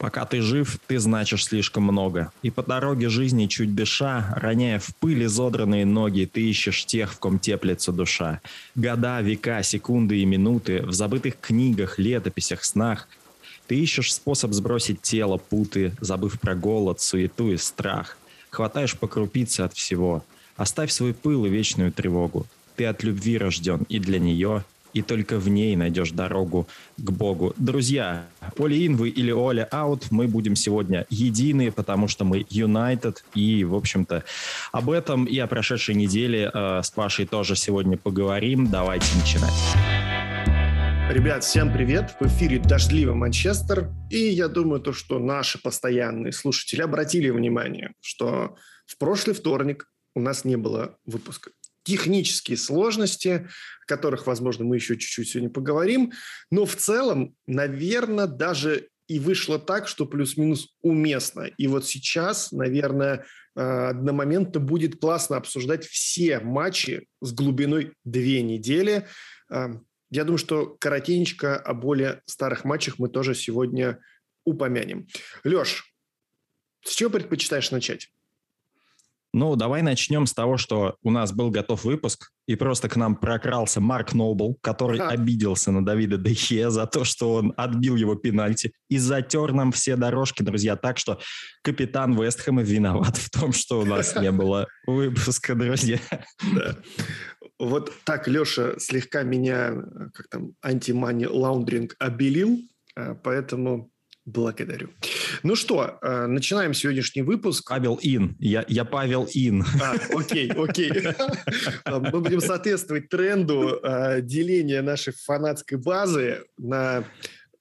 Пока ты жив, ты значишь слишком много. И по дороге жизни чуть дыша, роняя в пыль изодранные ноги, ты ищешь тех, в ком теплится душа. Года, века, секунды и минуты в забытых книгах, летописях, снах. Ты ищешь способ сбросить тело, путы, забыв про голод, суету и страх. Хватаешь по крупице от всего. Оставь свой пыл и вечную тревогу. Ты от любви рожден и для нее, и только в ней найдешь дорогу к Богу. Друзья, Оли Ин вы или Оля Аут, мы будем сегодня едины, потому что мы United, и, в общем-то, об этом и о прошедшей неделе э, с Пашей тоже сегодня поговорим. Давайте начинать. Ребят, всем привет! В эфире «Дождливый Манчестер». И я думаю, то, что наши постоянные слушатели обратили внимание, что в прошлый вторник у нас не было выпуска технические сложности, о которых, возможно, мы еще чуть-чуть сегодня поговорим. Но в целом, наверное, даже и вышло так, что плюс-минус уместно. И вот сейчас, наверное, одномоментно будет классно обсуждать все матчи с глубиной две недели. А, я думаю, что коротенько о более старых матчах мы тоже сегодня упомянем. Леш, с чего предпочитаешь начать? Ну, давай начнем с того, что у нас был готов выпуск, и просто к нам прокрался Марк Нобл, который а. обиделся на Давида Дехе за то, что он отбил его пенальти, и затер нам все дорожки, друзья. Так что капитан Вестхэма виноват в том, что у нас не было выпуска, друзья. Да. Вот так Леша слегка меня, как там, антимани лаундринг обелил, а, поэтому Благодарю. Ну что, э, начинаем сегодняшний выпуск. Павел Ин. Я, я Павел Ин. А, окей, окей. Мы будем соответствовать тренду э, деления нашей фанатской базы на...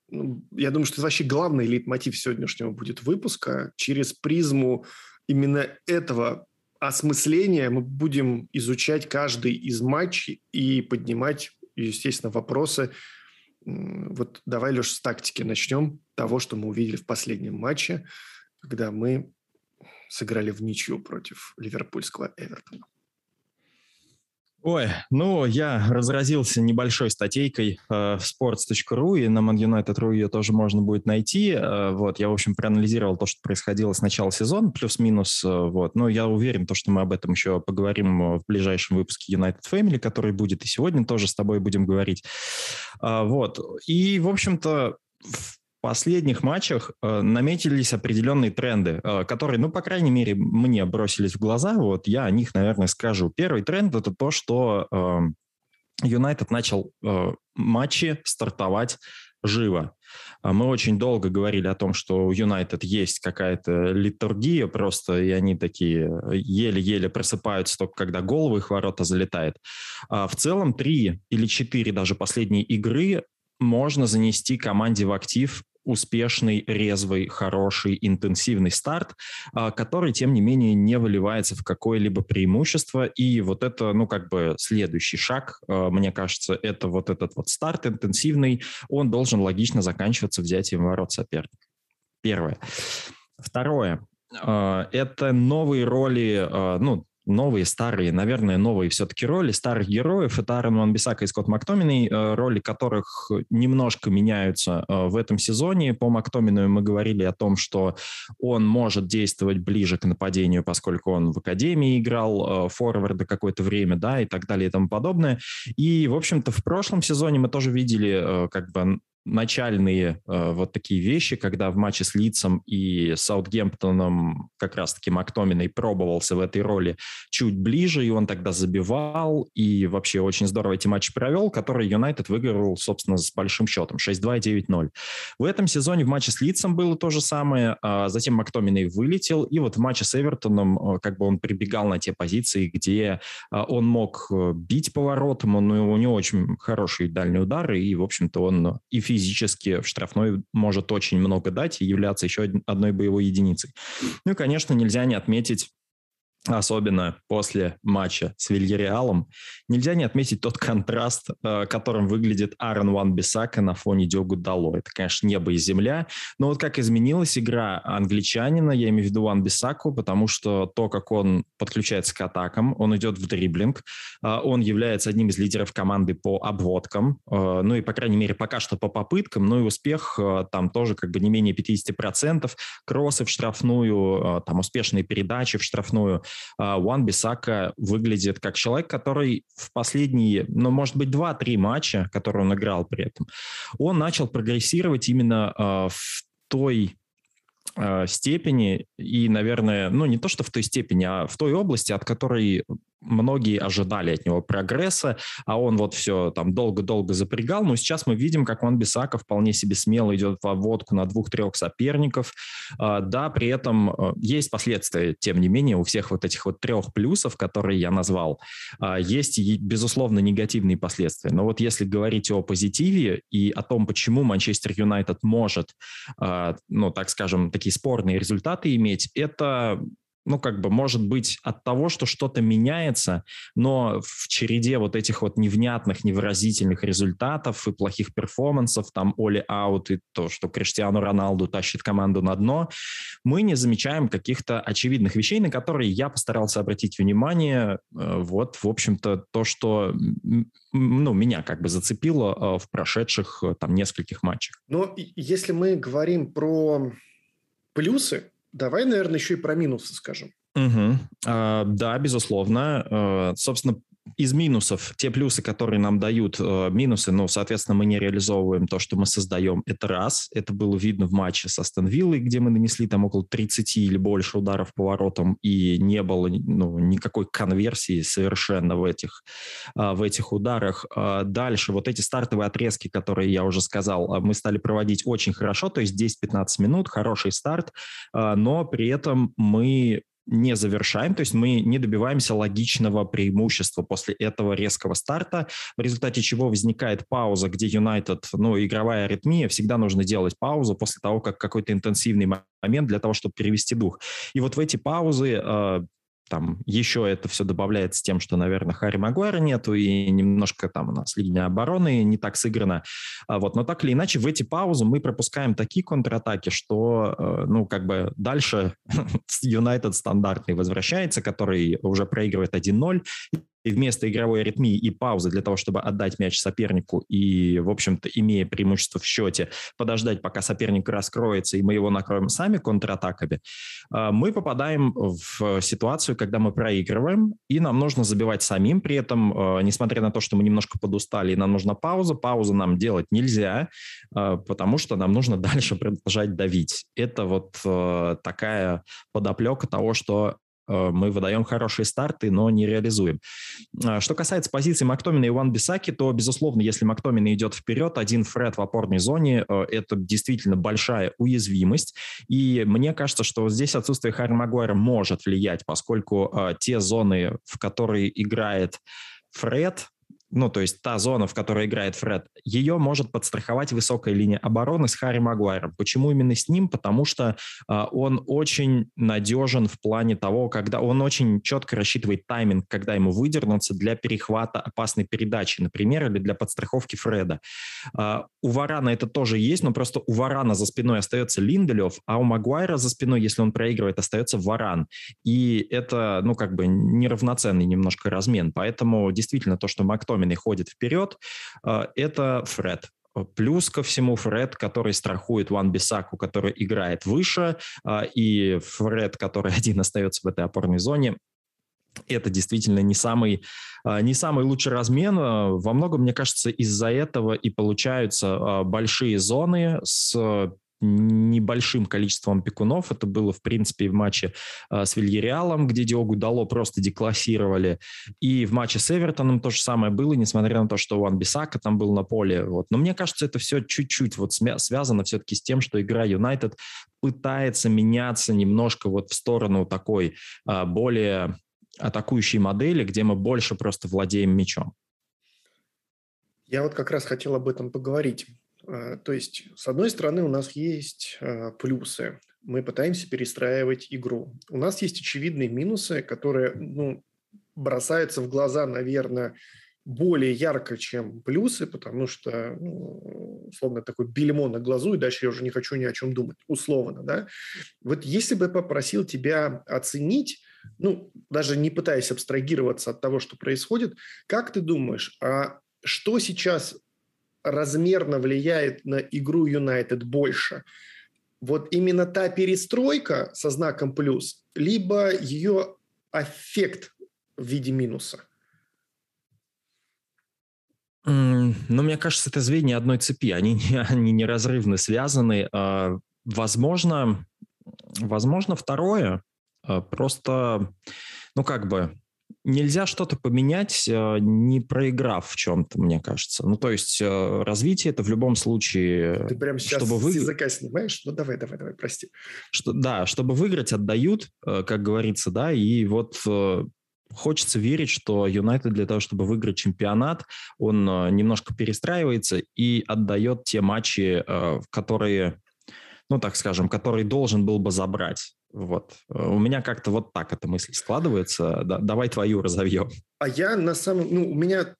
Ну, я думаю, что это вообще главный лейтмотив сегодняшнего будет выпуска. Через призму именно этого осмысления мы будем изучать каждый из матчей и поднимать, естественно, вопросы, вот давай, Леш, с тактики начнем того, что мы увидели в последнем матче, когда мы сыграли в ничью против ливерпульского Эвертона. Ой, ну, я разразился небольшой статейкой э, в sports.ru, и на manunited.ru ее тоже можно будет найти. Э, вот, я, в общем, проанализировал то, что происходило с начала сезона, плюс-минус, э, вот. Но я уверен, то, что мы об этом еще поговорим в ближайшем выпуске United Family, который будет и сегодня тоже с тобой будем говорить. Э, вот, и, в общем-то, последних матчах э, наметились определенные тренды, э, которые, ну, по крайней мере, мне бросились в глаза. Вот я о них, наверное, скажу. Первый тренд – это то, что Юнайтед э, начал э, матчи стартовать живо. А мы очень долго говорили о том, что у Юнайтед есть какая-то литургия просто, и они такие еле-еле просыпаются только когда гол в их ворота залетает. А в целом три или четыре даже последние игры можно занести команде в актив успешный, резвый, хороший, интенсивный старт, а, который, тем не менее, не выливается в какое-либо преимущество. И вот это, ну, как бы следующий шаг, а, мне кажется, это вот этот вот старт интенсивный, он должен логично заканчиваться взятием ворот соперника. Первое. Второе. А, это новые роли, ну, новые, старые, наверное, новые все-таки роли старых героев. Это Аарон Ван Бисака и Скотт Мактоминой, э, роли которых немножко меняются э, в этом сезоне. По Мактомину мы говорили о том, что он может действовать ближе к нападению, поскольку он в Академии играл, э, форварда какое-то время, да, и так далее и тому подобное. И, в общем-то, в прошлом сезоне мы тоже видели как бы начальные э, вот такие вещи, когда в матче с Лицом и Саутгемптоном как раз-таки Мактоминой пробовался в этой роли чуть ближе, и он тогда забивал, и вообще очень здорово эти матчи провел, которые Юнайтед выиграл, собственно, с большим счетом, 6-2 и 9-0. В этом сезоне в матче с Лицом было то же самое, а затем Мактоминой вылетел, и вот в матче с Эвертоном э, как бы он прибегал на те позиции, где э, он мог э, бить поворотом, он, у него очень хорошие дальние удары, и, в общем-то, он и физически в штрафной может очень много дать и являться еще одной боевой единицей. Ну и, конечно, нельзя не отметить особенно после матча с Вильяреалом, нельзя не отметить тот контраст, э, которым выглядит Аарон Ван Бисака на фоне Диогу Дало. Это, конечно, небо и земля, но вот как изменилась игра англичанина, я имею в виду Ван Бисаку, потому что то, как он подключается к атакам, он идет в дриблинг, э, он является одним из лидеров команды по обводкам, э, ну и, по крайней мере, пока что по попыткам, ну и успех там тоже как бы не менее 50%, кроссы в штрафную, там успешные передачи в штрафную, Уан Бисака выглядит как человек, который в последние, ну, может быть, два-три матча, которые он играл при этом, он начал прогрессировать именно а, в той а, степени и, наверное, ну не то, что в той степени, а в той области, от которой многие ожидали от него прогресса, а он вот все там долго-долго запрягал. Но сейчас мы видим, как он Бисака вполне себе смело идет в обводку на двух-трех соперников. А, да, при этом а, есть последствия, тем не менее, у всех вот этих вот трех плюсов, которые я назвал, а, есть, безусловно, негативные последствия. Но вот если говорить о позитиве и о том, почему Манчестер Юнайтед может, ну, так скажем, такие спорные результаты иметь, это ну, как бы, может быть, от того, что что-то меняется, но в череде вот этих вот невнятных, невыразительных результатов и плохих перформансов, там, Оли аут и то, что Криштиану Роналду тащит команду на дно, мы не замечаем каких-то очевидных вещей, на которые я постарался обратить внимание. Э, вот, в общем-то, то, что ну, меня как бы зацепило э, в прошедших э, там нескольких матчах. Но если мы говорим про плюсы, Давай, наверное, еще и про минусы скажем. Угу. А, да, безусловно. А, собственно, из минусов, те плюсы, которые нам дают э, минусы, ну, соответственно, мы не реализовываем то, что мы создаем, это раз. Это было видно в матче с Астон Виллой, где мы нанесли там около 30 или больше ударов по воротам, и не было ну, никакой конверсии совершенно в этих, э, в этих ударах. Э, дальше, вот эти стартовые отрезки, которые я уже сказал, мы стали проводить очень хорошо, то есть 10-15 минут, хороший старт, но при этом мы не завершаем, то есть мы не добиваемся логичного преимущества после этого резкого старта, в результате чего возникает пауза, где Юнайтед, ну, игровая аритмия, всегда нужно делать паузу после того, как какой-то интенсивный момент для того, чтобы перевести дух. И вот в эти паузы э, там еще это все добавляется тем, что, наверное, Харри Магуайра нету, и немножко там у нас линия обороны не так сыграна. А вот, но так или иначе, в эти паузы мы пропускаем такие контратаки, что, э, ну, как бы дальше Юнайтед стандартный возвращается, который уже проигрывает 1-0, и вместо игровой аритмии и паузы для того, чтобы отдать мяч сопернику и, в общем-то, имея преимущество в счете, подождать, пока соперник раскроется, и мы его накроем сами контратаками, а, мы попадаем в ситуацию, когда мы проигрываем, и нам нужно забивать самим. При этом, а, несмотря на то, что мы немножко подустали, и нам нужна пауза, паузу нам делать нельзя, а, потому что нам нужно дальше продолжать давить. Это вот такая подоплека того, что Э, мы выдаем хорошие старты, но не реализуем. А, что касается позиции Мактомина и Ван Бисаки, то, безусловно, если Мактомин идет вперед, один Фред в опорной зоне, э, это действительно большая уязвимость. И мне кажется, что здесь отсутствие Харри Магуайра может влиять, поскольку э, те зоны, в которые играет Фред, ну, то есть та зона, в которой играет Фред, ее может подстраховать высокая линия обороны с Харри Магуайром. Почему именно с ним? Потому что э, он очень надежен в плане того, когда он очень четко рассчитывает тайминг, когда ему выдернуться для перехвата опасной передачи, например, или для подстраховки Фреда. Э, у Варана это тоже есть, но просто у Варана за спиной остается Линделев, а у Магуайра за спиной, если он проигрывает, остается Варан. И это, ну, как бы неравноценный немножко размен. Поэтому действительно то, что Мактомин Доминой ходит вперед, э, это Фред. Плюс ко всему Фред, который страхует Ван Бисаку, который играет выше, э, и Фред, который один остается в этой опорной зоне, это действительно не самый, э, не самый лучший размен. Во многом, мне кажется, из-за этого и получаются большие зоны с небольшим количеством пекунов. Это было, в принципе, в матче э, с Вильяреалом, где Диогу Дало просто деклассировали. И в матче с Эвертоном то же самое было, несмотря на то, что Ван Бисака там был на поле. Вот. Но мне кажется, это все чуть-чуть вот связано все-таки с тем, что игра Юнайтед пытается меняться немножко вот в сторону такой э, более атакующей модели, где мы больше просто владеем мячом. Я вот как раз хотел об этом поговорить. А, то есть, с одной стороны, у нас есть а, плюсы. мы пытаемся перестраивать игру. У нас есть очевидные минусы, которые ну, бросаются в глаза, наверное, более ярко, чем плюсы, потому что, ну, условно, такой бельмо на глазу, и дальше я уже не хочу ни о чем думать, условно, да. Вот если бы попросил тебя оценить, ну, даже не пытаясь абстрагироваться от того, что происходит, как ты думаешь, а что сейчас размерно влияет на игру Юнайтед больше? Вот именно та перестройка со знаком плюс, либо ее эффект в виде минуса? Ну, мне кажется, это звенья одной цепи. Они, они неразрывно связаны. А, возможно, возможно, второе. А, просто, ну, как бы, нельзя что-то поменять, а, не проиграв в чем-то, мне кажется. Ну, то есть развитие это в любом случае... Ты прямо сейчас чтобы вы... с языка снимаешь? Ну, давай, давай, давай, прости. Что, да, чтобы выиграть, отдают, как говорится, да, и вот хочется верить, что Юнайтед для того, чтобы выиграть чемпионат, он э, немножко перестраивается и отдает те матчи, э, которые, ну так скажем, которые должен был бы забрать. Вот. Э, у меня как-то вот так эта мысль складывается. Да, давай твою разовьем. А я на самом... Ну, у меня...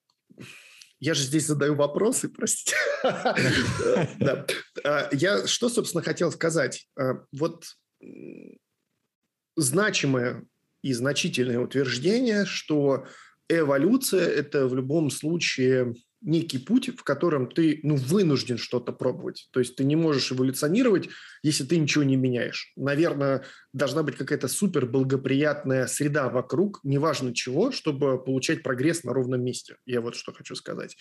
Я же здесь задаю вопросы, простите. Да. А, я что, собственно, хотел сказать? А, вот значимое и значительное утверждение, что эволюция – это в любом случае некий путь, в котором ты ну, вынужден что-то пробовать. То есть ты не можешь эволюционировать, если ты ничего не меняешь. Наверное, должна быть какая-то супер благоприятная среда вокруг, неважно чего, чтобы получать прогресс на ровном месте. Я вот что хочу сказать.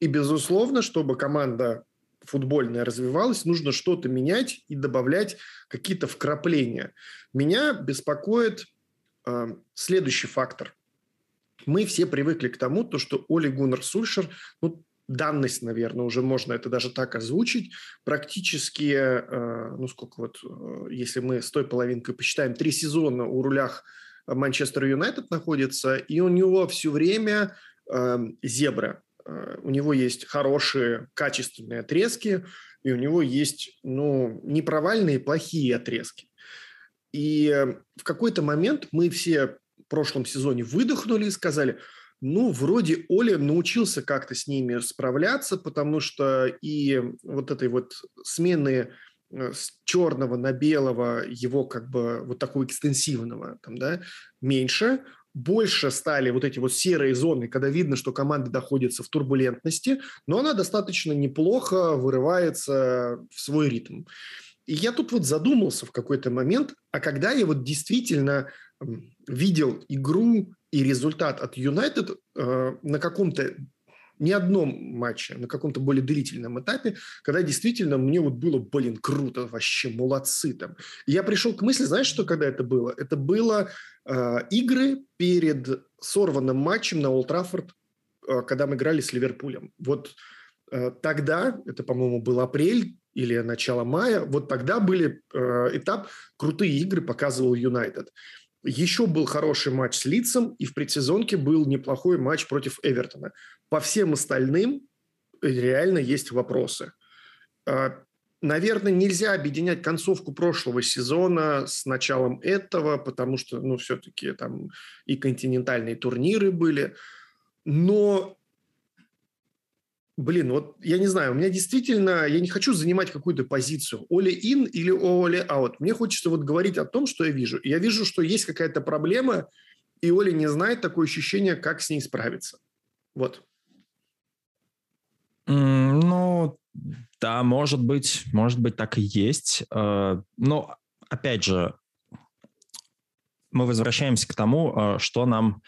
И, безусловно, чтобы команда футбольная развивалась, нужно что-то менять и добавлять какие-то вкрапления. Меня беспокоит следующий фактор. Мы все привыкли к тому, то, что Оли Гуннер Сульшер, ну, данность, наверное, уже можно это даже так озвучить, практически, э, ну, сколько вот, э, если мы с той половинкой посчитаем, три сезона у рулях Манчестер Юнайтед находится, и у него все время э, зебра. У него есть хорошие, качественные отрезки, и у него есть, ну, не провальные, плохие отрезки. И в какой-то момент мы все прошлом сезоне выдохнули и сказали, ну, вроде Оля научился как-то с ними справляться, потому что и вот этой вот смены э, с черного на белого, его как бы вот такого экстенсивного, там, да, меньше, больше стали вот эти вот серые зоны, когда видно, что команда находится в турбулентности, но она достаточно неплохо вырывается в свой ритм. И я тут вот задумался в какой-то момент, а когда я вот действительно видел игру и результат от Юнайтед э, на каком-то не одном матче, на каком-то более длительном этапе, когда действительно мне вот было, блин, круто, вообще молодцы там. И я пришел к мысли, знаешь, что когда это было? Это было э, игры перед сорванным матчем на Олд Траффорд, э, когда мы играли с Ливерпулем. Вот э, тогда, это, по-моему, был апрель или начало мая, вот тогда были э, этап крутые игры показывал Юнайтед. Еще был хороший матч с Лицем, и в предсезонке был неплохой матч против Эвертона. По всем остальным реально есть вопросы. Э, наверное, нельзя объединять концовку прошлого сезона с началом этого, потому что, ну, все-таки там и континентальные турниры были. Но Блин, вот я не знаю, у меня действительно, я не хочу занимать какую-то позицию, оли ин или оли аут. Мне хочется вот говорить о том, что я вижу. Я вижу, что есть какая-то проблема, и Оля не знает такое ощущение, как с ней справиться. Вот. Ну, да, может быть, может быть, так и есть. Э, но, опять же, мы возвращаемся к тому, э, что нам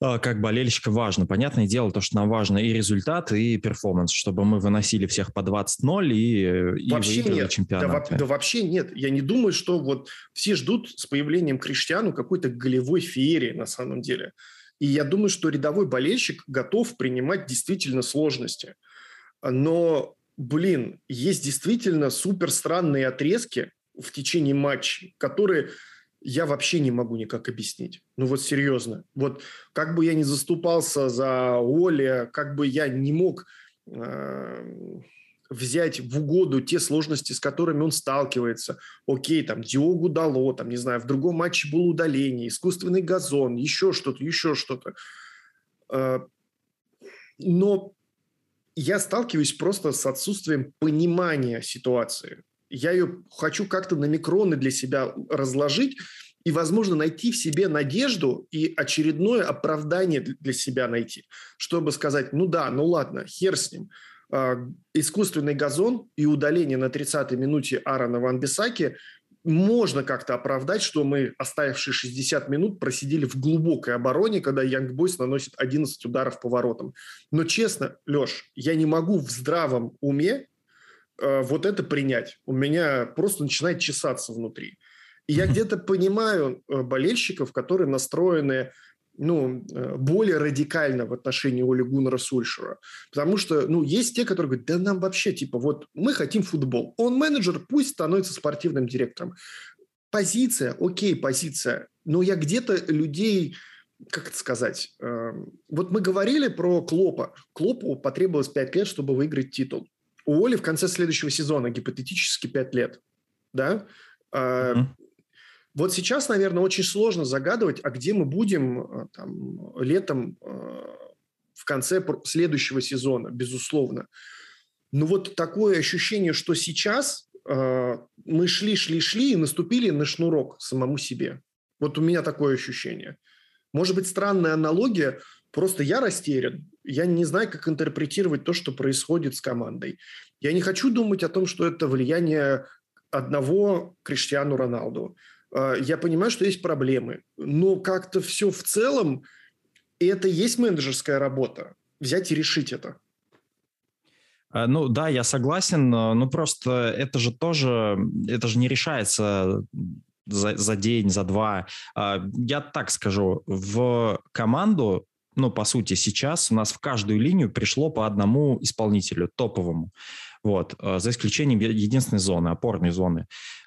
как болельщика важно. Понятное дело, то, что нам важно и результат, и перформанс, чтобы мы выносили всех по 20-0 и, и вообще нет. чемпионат. Да, да вообще нет. Я не думаю, что вот все ждут с появлением Криштиану какой-то голевой феерии на самом деле. И я думаю, что рядовой болельщик готов принимать действительно сложности. Но, блин, есть действительно супер странные отрезки в течение матча, которые я вообще не могу никак объяснить. Ну вот серьезно. Вот как бы я ни заступался за Оля, как бы я не мог э, взять в угоду те сложности, с которыми он сталкивается. Окей, там Диогу дало, там, не знаю, в другом матче было удаление, искусственный газон, еще что-то, еще что-то. Э, но я сталкиваюсь просто с отсутствием понимания ситуации. Я ее хочу как-то на микроны для себя разложить и, возможно, найти в себе надежду и очередное оправдание для себя найти, чтобы сказать, ну да, ну ладно, хер с ним. А, искусственный газон и удаление на 30-й минуте Аарона Ван Бисаки можно как-то оправдать, что мы, оставившие 60 минут, просидели в глубокой обороне, когда Янг Бойс наносит 11 ударов по воротам. Но честно, Леш, я не могу в здравом уме вот это принять. У меня просто начинает чесаться внутри. И я где-то понимаю э, болельщиков, которые настроены ну, э, более радикально в отношении Оли Гуннера Сульшера. Потому что, ну, есть те, которые говорят, да нам вообще, типа, вот мы хотим футбол. Он менеджер, пусть становится спортивным директором. Позиция, окей, позиция. Но я где-то людей, как это сказать, э, вот мы говорили про Клопа. Клопу потребовалось 5 лет, чтобы выиграть титул. У Оли в конце следующего сезона гипотетически 5 лет. Да? Mm-hmm. Вот сейчас, наверное, очень сложно загадывать, а где мы будем э, там, летом э, в конце следующего сезона, безусловно. Но вот такое ощущение, что сейчас э, мы шли, шли, шли и наступили на шнурок самому себе. Вот у меня такое ощущение. Может быть, странная аналогия, просто я растерян. Я не знаю, как интерпретировать то, что происходит с командой. Я не хочу думать о том, что это влияние одного Криштиану Роналду. А, я понимаю, что есть проблемы, но как-то все в целом, это есть менеджерская работа, взять и решить это. А, ну да, я согласен, но просто это же тоже, это же не решается за, за день, за два. А, я так скажу, в команду, ну, по сути, сейчас у нас в каждую линию пришло по одному исполнителю, топовому. Вот, за исключением единственной зоны, опорной зоны.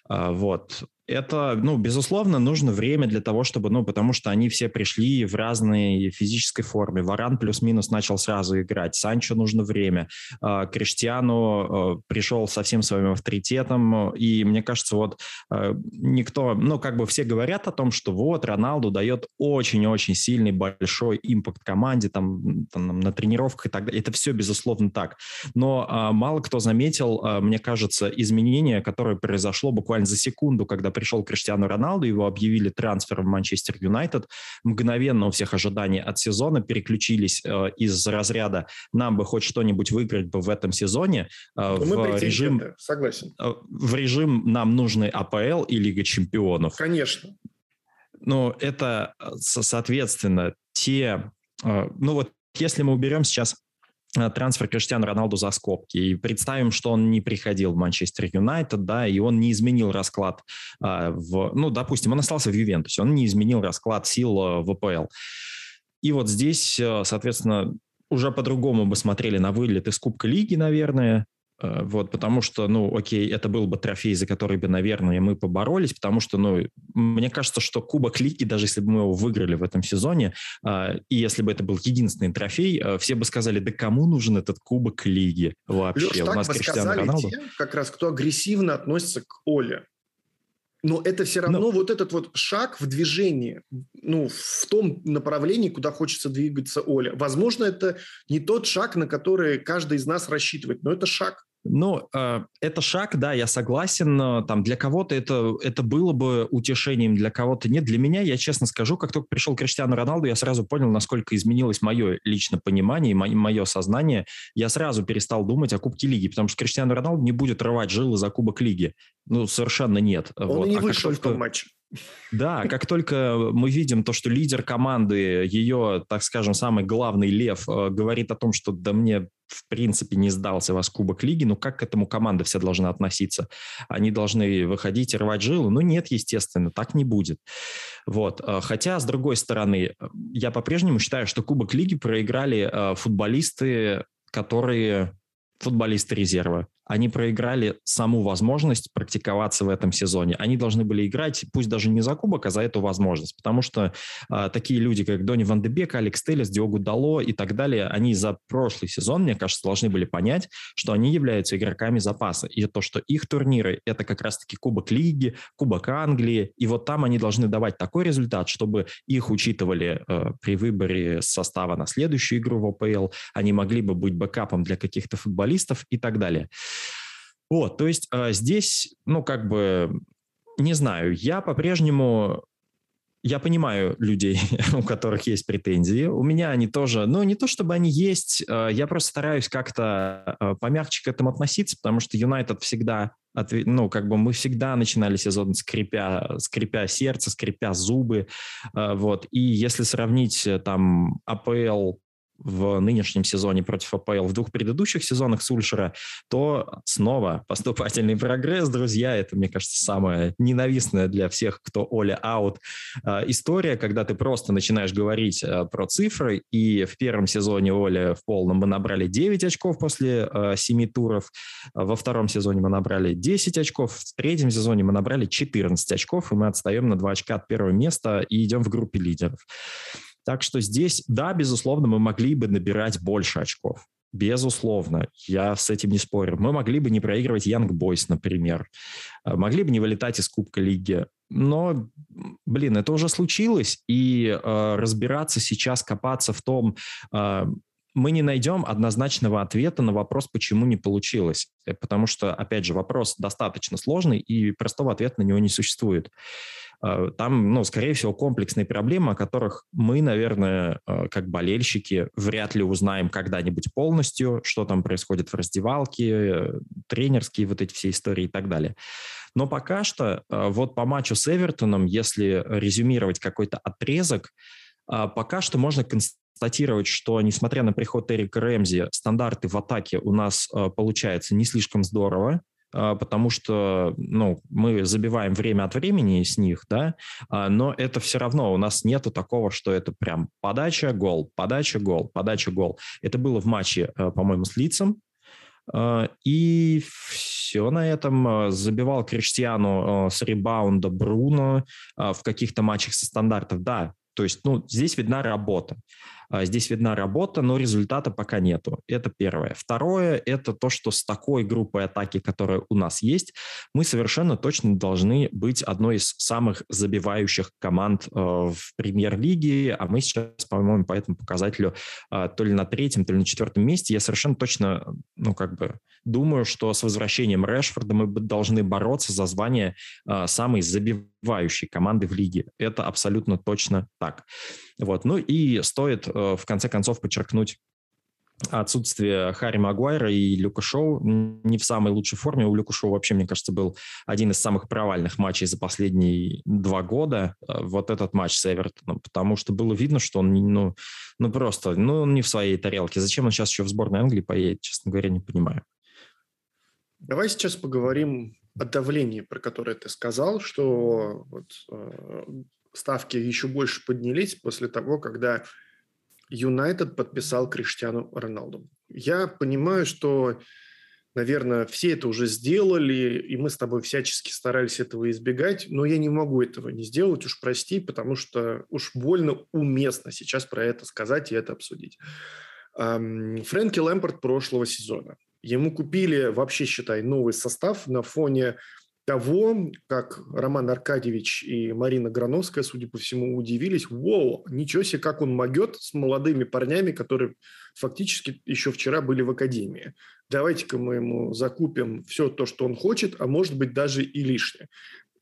Вот это, ну, безусловно, нужно время для того, чтобы, ну, потому что они все пришли в разной физической форме. Варан плюс-минус начал сразу играть. Санчо нужно время. А, Криштиану а, пришел со всем своим авторитетом. И мне кажется, вот а, никто, ну, как бы все говорят о том, что вот Роналду дает очень-очень сильный большой импакт команде, там, там на тренировках и так далее. Это все, безусловно, так. Но мало кто заметил, мне кажется, изменение, которое произошло буквально за секунду, когда пришел Криштиану Роналду, его объявили трансфером в Манчестер Юнайтед. Мгновенно у всех ожиданий от сезона переключились э, из разряда «нам бы хоть что-нибудь выиграть бы в этом сезоне» э, ну, в режим... Согласен. Э, в режим «нам нужны АПЛ и Лига чемпионов». Конечно. Ну, это, соответственно, те... Э, ну вот если мы уберем сейчас Э, трансфер Криштиану Роналду за скобки. И представим, что он не приходил в Манчестер Юнайтед, да, и он не изменил расклад э, в... Ну, допустим, он остался в Ювентусе, он не изменил расклад сил э, в АПЛ. И вот здесь, э, соответственно, уже по-другому бы смотрели на вылет из Кубка Лиги, наверное, Э, вот, потому что, ну, окей, это был бы трофей, за который бы, наверное, мы поборолись, потому что, ну, мне кажется, что Кубок Лиги, даже если бы мы его выиграли в этом сезоне, э, и если бы это был единственный трофей, э, все бы сказали, да кому нужен этот Кубок Лиги вообще? Леш, У нас Криштиану Роналду. Те, как раз кто агрессивно относится к Оле. Но это все равно Но... вот этот вот шаг в движении, ну, в том направлении, куда хочется двигаться Оля. Возможно, это не тот шаг, на который каждый из нас рассчитывает, но это шаг. Ну, э, это шаг, да, я согласен. Там для кого-то это, это было бы утешением, для кого-то нет. Для меня, я честно скажу, как только пришел Криштиану Роналду, я сразу понял, насколько изменилось мое личное понимание и мое, мое сознание. Я сразу перестал думать о Кубке Лиги, потому что Криштиану Роналду не будет рвать жилы за Кубок Лиги. Ну, совершенно нет. Он вот. не а вышел только... в том матче. Да, как только мы видим то, что лидер команды, ее, так скажем, самый главный лев, э, говорит о том, что да мне в принципе не сдался вас Кубок Лиги, ну как к этому команда вся должна относиться? Они должны выходить и рвать жилы? Ну нет, естественно, так не будет. Вот. Э, хотя, с другой стороны, я по-прежнему считаю, что Кубок Лиги проиграли э, футболисты, которые футболисты резерва. Они проиграли саму возможность практиковаться в этом сезоне. Они должны были играть, пусть даже не за кубок, а за эту возможность, потому что э, такие люди, как Дони Ван де Бек, Алекс Телес, Диогу Дало и так далее, они за прошлый сезон, мне кажется, должны были понять, что они являются игроками запаса, и то, что их турниры – это как раз-таки Кубок Лиги, Кубок Англии, и вот там они должны давать такой результат, чтобы их учитывали э, при выборе состава на следующую игру в ОПЛ, они могли бы быть бэкапом для каких-то футболистов и так далее. Вот, то есть э, здесь, ну, как бы, не знаю, я по-прежнему я понимаю людей, у которых есть претензии. У меня они тоже, ну, не то чтобы они есть, э, я просто стараюсь как-то э, помягче к этому относиться, потому что Юнайтед всегда, ну, как бы мы всегда начинали сезон скрипя, скрипя сердце, скрипя зубы, э, вот. И если сравнить там АПЛ в нынешнем сезоне против АПЛ в двух предыдущих сезонах Сульшера, то снова поступательный прогресс, друзья. Это, мне кажется, самая ненавистная для всех, кто Оля аут история, когда ты просто начинаешь говорить э, про цифры, и в первом сезоне Оля в полном мы набрали 9 очков после э, 7 туров, во втором сезоне мы набрали 10 очков, в третьем сезоне мы набрали 14 очков, и мы отстаем на 2 очка от первого места и идем в группе лидеров. Так что здесь, да, безусловно, мы могли бы набирать больше очков. Безусловно, я с этим не спорю. Мы могли бы не проигрывать Young Boys, например. Э, могли бы не вылетать из Кубка Лиги. Но, блин, это уже случилось, и э, разбираться сейчас, копаться в том, э, мы не найдем однозначного ответа на вопрос, почему не получилось. Э, потому что, опять же, вопрос достаточно сложный, и простого ответа на него не существует. Э, там, ну, скорее всего, комплексные проблемы, о которых мы, наверное, э, как болельщики, вряд ли узнаем когда-нибудь полностью, что там происходит в раздевалке, э, тренерские вот эти все истории и так далее. Но пока что, вот по матчу с Эвертоном, если резюмировать какой-то отрезок, пока что можно констатировать, что, несмотря на приход Эрика Рэмзи, стандарты в атаке у нас получаются не слишком здорово. А, потому что ну, мы забиваем время от времени с них, да, а, но это все равно у нас нету такого, что это прям подача, гол, подача, гол, подача, гол. Это было в матче, а, по-моему, с Лицем, и все на этом. Забивал Криштиану с ребаунда Бруно в каких-то матчах со стандартов. Да, то есть ну, здесь видна работа. А, здесь видна работа, но результата пока нету. Это первое. Второе – это то, что с такой группой атаки, которая у нас есть, мы совершенно точно должны быть одной из самых забивающих команд э, в премьер-лиге, а мы сейчас, по-моему, по этому показателю э, то ли на третьем, то ли на четвертом месте. Я совершенно точно, ну, как бы думаю, что с возвращением Решфорда мы должны бороться за звание э, самой забивающей команды в лиге. Это абсолютно точно так. Вот. Ну и стоит э, в конце концов подчеркнуть отсутствие Харри Магуайра и Люка Шоу не в самой лучшей форме. У Люка Шоу вообще, мне кажется, был один из самых провальных матчей за последние два года. Э, вот этот матч с Эвертоном, потому что было видно, что он ну, ну просто ну, не в своей тарелке. Зачем он сейчас еще в сборной Англии поедет, честно говоря, не понимаю. Давай сейчас поговорим о давлении, про которое ты сказал, что вот, э, ставки еще больше поднялись после того, когда Юнайтед подписал Криштиану Роналду. Я понимаю, что, наверное, все это уже сделали, и мы с тобой всячески старались этого избегать, но я не могу этого не сделать, уж прости, потому что уж больно уместно сейчас про это сказать и это обсудить. Фрэнки Лэмпорт прошлого сезона. Ему купили, вообще, считай, новый состав на фоне того, как Роман Аркадьевич и Марина Грановская, судя по всему, удивились. Вау, ничего себе, как он могет с молодыми парнями, которые фактически еще вчера были в академии. Давайте-ка мы ему закупим все то, что он хочет, а может быть даже и лишнее.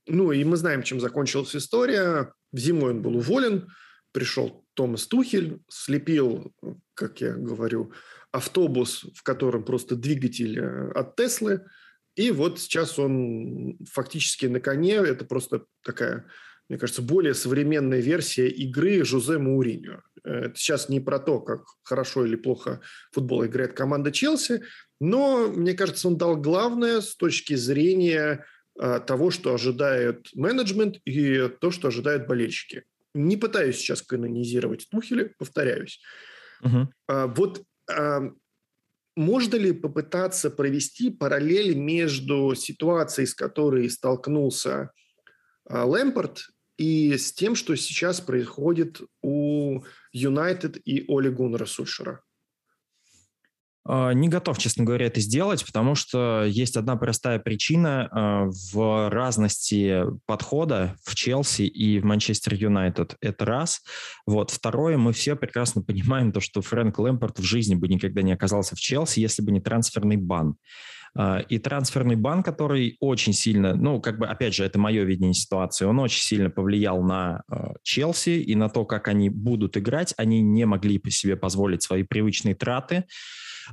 Ну и мы знаем, чем закончилась история. В Зимой он был уволен, пришел Томас Тухель, слепил, как я говорю, автобус, в котором просто двигатель э, от Теслы – и вот сейчас он фактически на коне. Это просто такая, мне кажется, более современная версия игры Жозе Мауриньо. Это сейчас не про то, как хорошо или плохо футбол играет команда Челси, но, мне кажется, он дал главное с точки зрения а, того, что ожидает менеджмент и то, что ожидают болельщики. Не пытаюсь сейчас канонизировать Тухеля, повторяюсь. Угу. А, вот можно ли попытаться провести параллель между ситуацией, с которой столкнулся а, Лэмпорт, и с тем, что сейчас происходит у Юнайтед и Оли Гуннера Сульшера? А, не готов, честно говоря, это сделать, потому что есть одна простая причина а, в разности подхода в Челси и в Манчестер Юнайтед. Это раз. Вот. Второе, мы все прекрасно понимаем то, что Фрэнк Лэмпорт в жизни бы никогда не оказался в Челси, если бы не трансферный бан. А, и трансферный бан, который очень сильно, ну, как бы, опять же, это мое видение ситуации, он очень сильно повлиял на Челси и на то, как они будут играть. Они не могли по себе позволить свои привычные траты.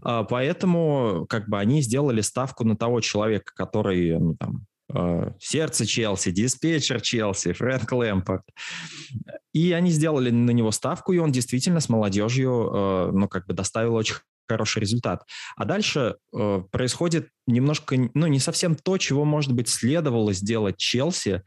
А, поэтому как бы они сделали ставку на того человека, который ну, там, а, сердце Челси, диспетчер Челси, Фрэнк Лэмпорт. И они сделали на него ставку, и он действительно с молодежью, а, ну, как бы доставил очень хороший результат. А дальше э, происходит немножко, ну, не совсем то, чего, может быть, следовало сделать Челси,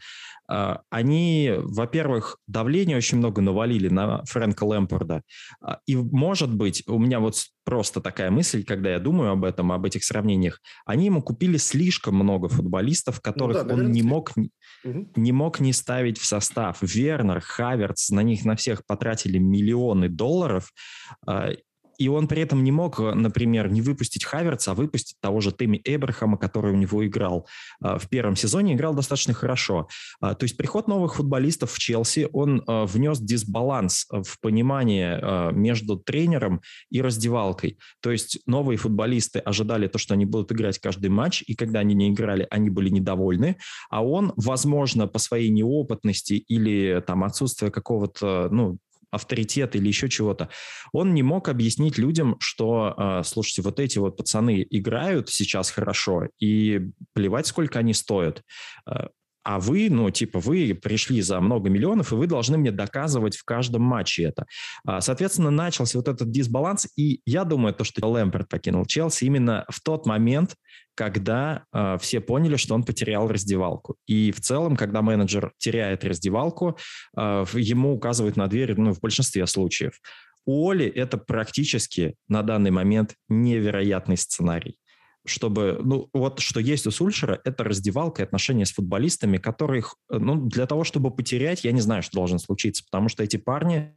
они, во-первых, давление очень много навалили на Фрэнка Лэмпорда. А, и, может быть, у меня вот просто такая мысль, когда я думаю об этом, об этих сравнениях, они ему купили слишком много футболистов, которых ну, да, он не мог, угу. не мог не ставить в состав. Вернер, Хаверц, на них на всех потратили миллионы долларов, а, и он при этом не мог, э, например, не выпустить Хаверца, а выпустить того же Тэмми Эбрахама, который у него играл э, в первом сезоне, играл достаточно хорошо. А, то есть приход новых футболистов в Челси, он э, внес дисбаланс в понимание между тренером и раздевалкой. То есть новые футболисты ожидали то, что они будут играть каждый матч, и когда они не играли, они были недовольны, а он, возможно, по своей неопытности или там отсутствие какого-то, ну, авторитета или еще чего-то, он не мог объяснить людям, что, а, слушайте, вот эти вот пацаны играют сейчас хорошо, и плевать, сколько они стоят а, вы, ну, типа, вы пришли за много миллионов, и вы должны мне доказывать в каждом матче это. А, соответственно, начался вот этот дисбаланс, и я думаю, то, что Лэмперт покинул Челси именно в тот момент, когда э, все поняли, что он потерял раздевалку. И в целом, когда менеджер теряет раздевалку, э, ему указывают на дверь, ну, в большинстве случаев. У Оли это практически на данный момент невероятный сценарий чтобы, ну, вот что есть у Сульшера, это раздевалка и отношения с футболистами, которых, э, ну, для того, чтобы потерять, я не знаю, что должно случиться, потому что эти парни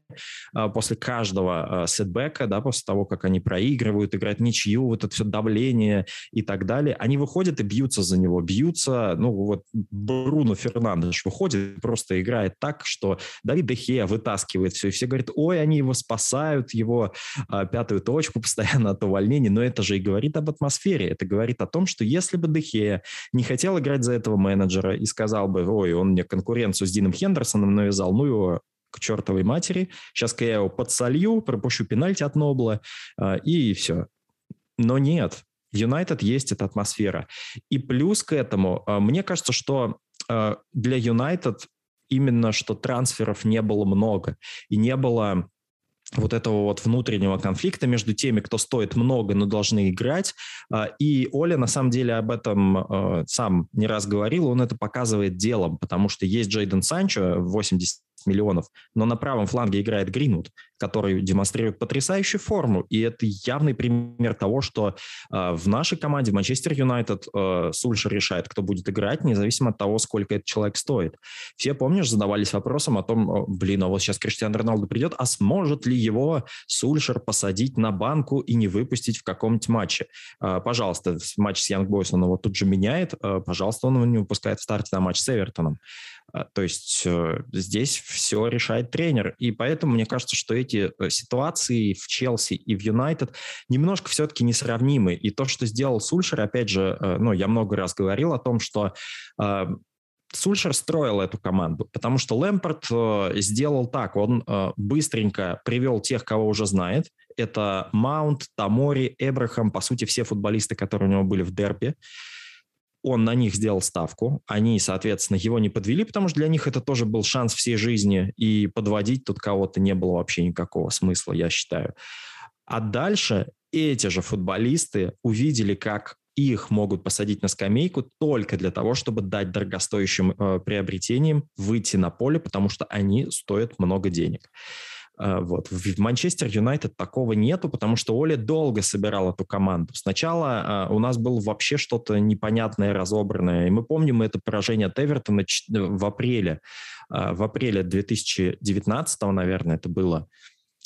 а, после каждого а, сетбека, да, после того, как они проигрывают, играют ничью, вот это все давление и так далее, они выходят и бьются за него, бьются, ну, вот Бруно Фернандеш выходит, просто играет так, что Давид Дехея вытаскивает все, и все говорят, ой, они его спасают, его а, пятую точку постоянно от увольнения, но это же и говорит об атмосфере, это говорит о том, что если бы Дехея не хотел играть за этого менеджера и сказал бы, ой, он мне конкуренцию с Дином Хендерсоном навязал, ну его к чертовой матери, сейчас-ка я его подсолью, пропущу пенальти от Нобла, а, и все. Но нет, Юнайтед есть эта атмосфера. И плюс к этому, а, мне кажется, что а, для Юнайтед именно что трансферов не было много, и не было вот этого вот внутреннего конфликта между теми, кто стоит много, но должны играть. А, и Оля на самом деле об этом а, сам не раз говорил, он это показывает делом, потому что есть Джейден Санчо 80 миллионов, но на правом фланге играет Гринвуд, который демонстрирует потрясающую форму, и это явный пример того, что э, в нашей команде, в Манчестер Юнайтед, э, Сульшер решает, кто будет играть, независимо от того, сколько этот человек стоит. Все, помнишь, задавались вопросом о том, блин, а вот сейчас Криштиану Роналду придет, а сможет ли его Сульшер посадить на банку и не выпустить в каком-нибудь матче? Э, пожалуйста, матч с Янг Бойс он его тут же меняет, э, пожалуйста, он его не выпускает в старте на матч с Эвертоном. А, то есть э, здесь все решает тренер. И поэтому мне кажется, что эти э, ситуации в Челси и в Юнайтед немножко все-таки несравнимы. И то, что сделал Сульшер, опять же, э, ну, я много раз говорил о том, что Сульшер строил эту команду, потому что Лэмпорт сделал так, он быстренько привел тех, кого уже знает. Это Маунт, Тамори, Эбрахам, по сути, все футболисты, которые у него были в дерби он на них сделал ставку, они, соответственно, его не подвели, потому что для них это тоже был шанс всей жизни, и подводить тут кого-то не было вообще никакого смысла, я считаю. А дальше эти же футболисты увидели, как их могут посадить на скамейку только для того, чтобы дать дорогостоящим э, приобретениям выйти на поле, потому что они стоят много денег. А, вот. В Манчестер Юнайтед такого нету, потому что Оля долго собирал эту команду. Сначала а, у нас было вообще что-то непонятное, разобранное. И мы помним это поражение от Эвертона в апреле. В апреле 2019, наверное, это было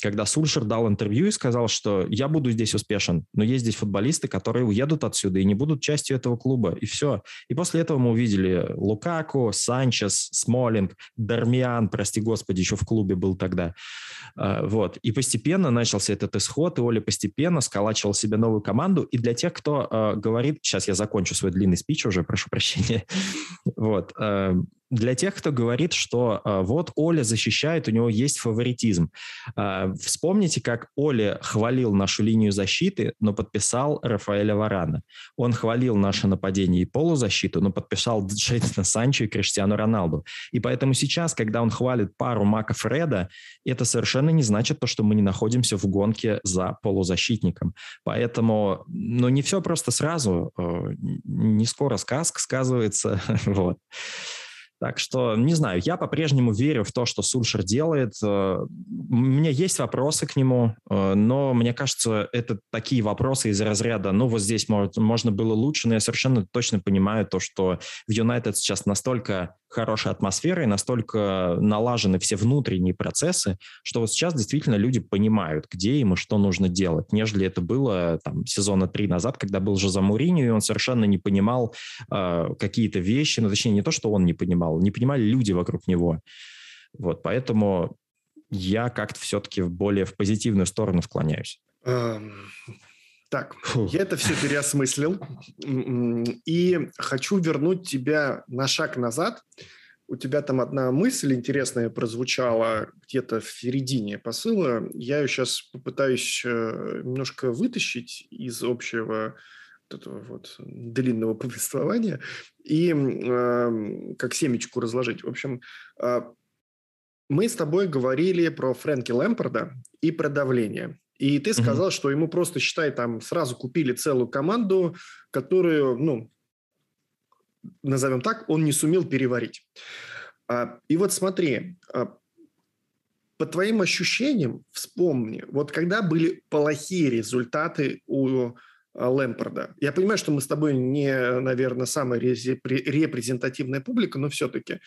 когда Сульшер дал интервью и сказал, что я буду здесь успешен, но есть здесь футболисты, которые уедут отсюда и не будут частью этого клуба, и все. И после этого мы увидели Лукаку, Санчес, Смолинг, Дармиан, прости господи, еще в клубе был тогда. А, вот. И постепенно начался этот исход, и Оля постепенно сколачивал себе новую команду. И для тех, кто э, говорит... Сейчас я закончу свой длинный спич уже, прошу прощения. Вот. Для тех, кто говорит, что э, вот Оля защищает, у него есть фаворитизм. Э, вспомните, как Оля хвалил нашу линию защиты, но подписал Рафаэля Варана. Он хвалил наше нападение и полузащиту, но подписал Джейсона Санчо и Криштиану Роналду. И поэтому сейчас, когда он хвалит пару Мака Фреда, это совершенно не значит то, что мы не находимся в гонке за полузащитником. Поэтому, ну, не все просто сразу, э, не скоро сказка сказывается, вот. Так что, не знаю, я по-прежнему верю в то, что Сульшер делает. Э, у меня есть вопросы к нему, э, но мне кажется, это такие вопросы из разряда, ну, вот здесь может, можно было лучше, но я совершенно точно понимаю то, что в Юнайтед сейчас настолько хорошей атмосферой, настолько налажены все внутренние процессы, что вот сейчас действительно люди понимают, где им и что нужно делать, нежели это было там сезона три назад, когда был Жозе Муриньо, и он совершенно не понимал э, какие-то вещи, ну, точнее, не то, что он не понимал, не понимали люди вокруг него. Вот, поэтому я как-то все-таки более в позитивную сторону склоняюсь. Так, Фу. я это все переосмыслил и хочу вернуть тебя на шаг назад. У тебя там одна мысль интересная прозвучала где-то в середине посыла. Я ее сейчас попытаюсь э, немножко вытащить из общего этого вот длинного повествования и э, как семечку разложить. В общем, э, мы с тобой говорили про Фрэнки Лэмпорда и про давление. И ты сказал, mm-hmm. что ему просто, считай, там сразу купили целую команду, которую, ну, назовем так, он не сумел переварить. А, и вот смотри, а, по твоим ощущениям, вспомни, вот когда были плохие результаты у а, Лэмпорда. Я понимаю, что мы с тобой не, наверное, самая репрезентативная публика, но все-таки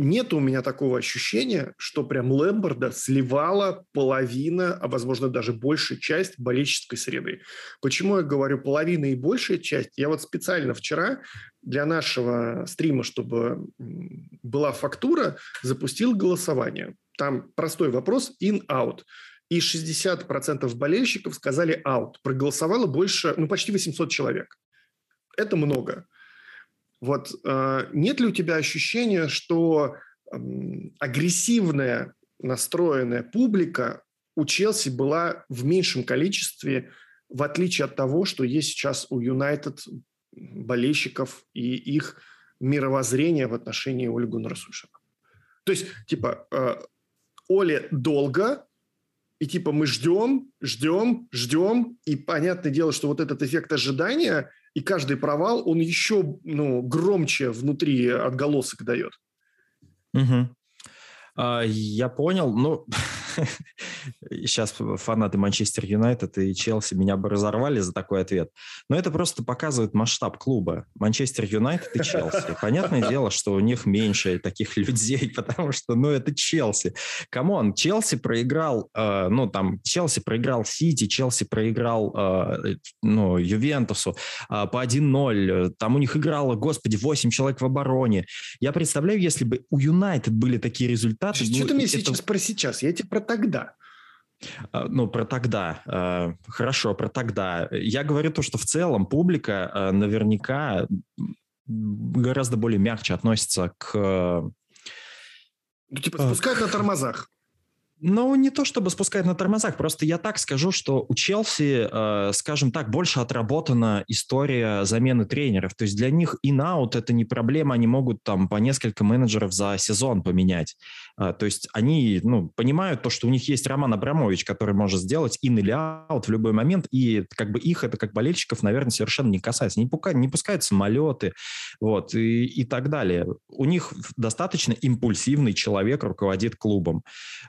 нет у меня такого ощущения, что прям Лэмборда сливала половина, а возможно даже большая часть болельческой среды. Почему я говорю половина и большая часть? Я вот специально вчера для нашего стрима, чтобы была фактура, запустил голосование. Там простой вопрос in-out. И 60% болельщиков сказали out. Проголосовало больше, ну почти 800 человек. Это много. Вот э, нет ли у тебя ощущения, что агрессивная настроенная публика у Челси была в меньшем количестве, в отличие от того, что есть сейчас у Юнайтед болельщиков и их мировоззрения в отношении Оли Гуннера То есть, типа, э, Оле долго, и типа мы ждем, ждем, ждем, и понятное дело, что вот этот эффект ожидания и каждый провал, он еще ну, громче внутри отголосок дает. Угу. А, я понял. Ну, сейчас фанаты Манчестер Юнайтед и Челси меня бы разорвали за такой ответ. Но это просто показывает масштаб клуба. Манчестер Юнайтед и Челси. Понятное дело, что у них меньше таких людей, потому что, ну, это Челси. Come on, Челси проиграл, э, ну, там, Челси проиграл Сити, Челси проиграл, э, ну, Ювентусу э, по 1-0. Там у них играло, господи, 8 человек в обороне. Я представляю, если бы у Юнайтед были такие результаты... Что ну, ты мне это... сейчас про сейчас? Я тебе про тогда. А, ну, про тогда. А, хорошо, про тогда. Я говорю то, что в целом публика а, наверняка гораздо более мягче относится к... Ну, типа спускать на тормозах. Ну, не то чтобы спускать на тормозах, просто я так скажу, что у Челси, э, скажем так, больше отработана история замены тренеров. То есть для них in-out это не проблема, они могут там по несколько менеджеров за сезон поменять. Э, то есть они ну, понимают то, что у них есть Роман Абрамович, который может сделать in или out в любой момент, и как бы их это как болельщиков, наверное, совершенно не касается. Не, пука, не пускают самолеты вот, и, и так далее. У них достаточно импульсивный человек руководит клубом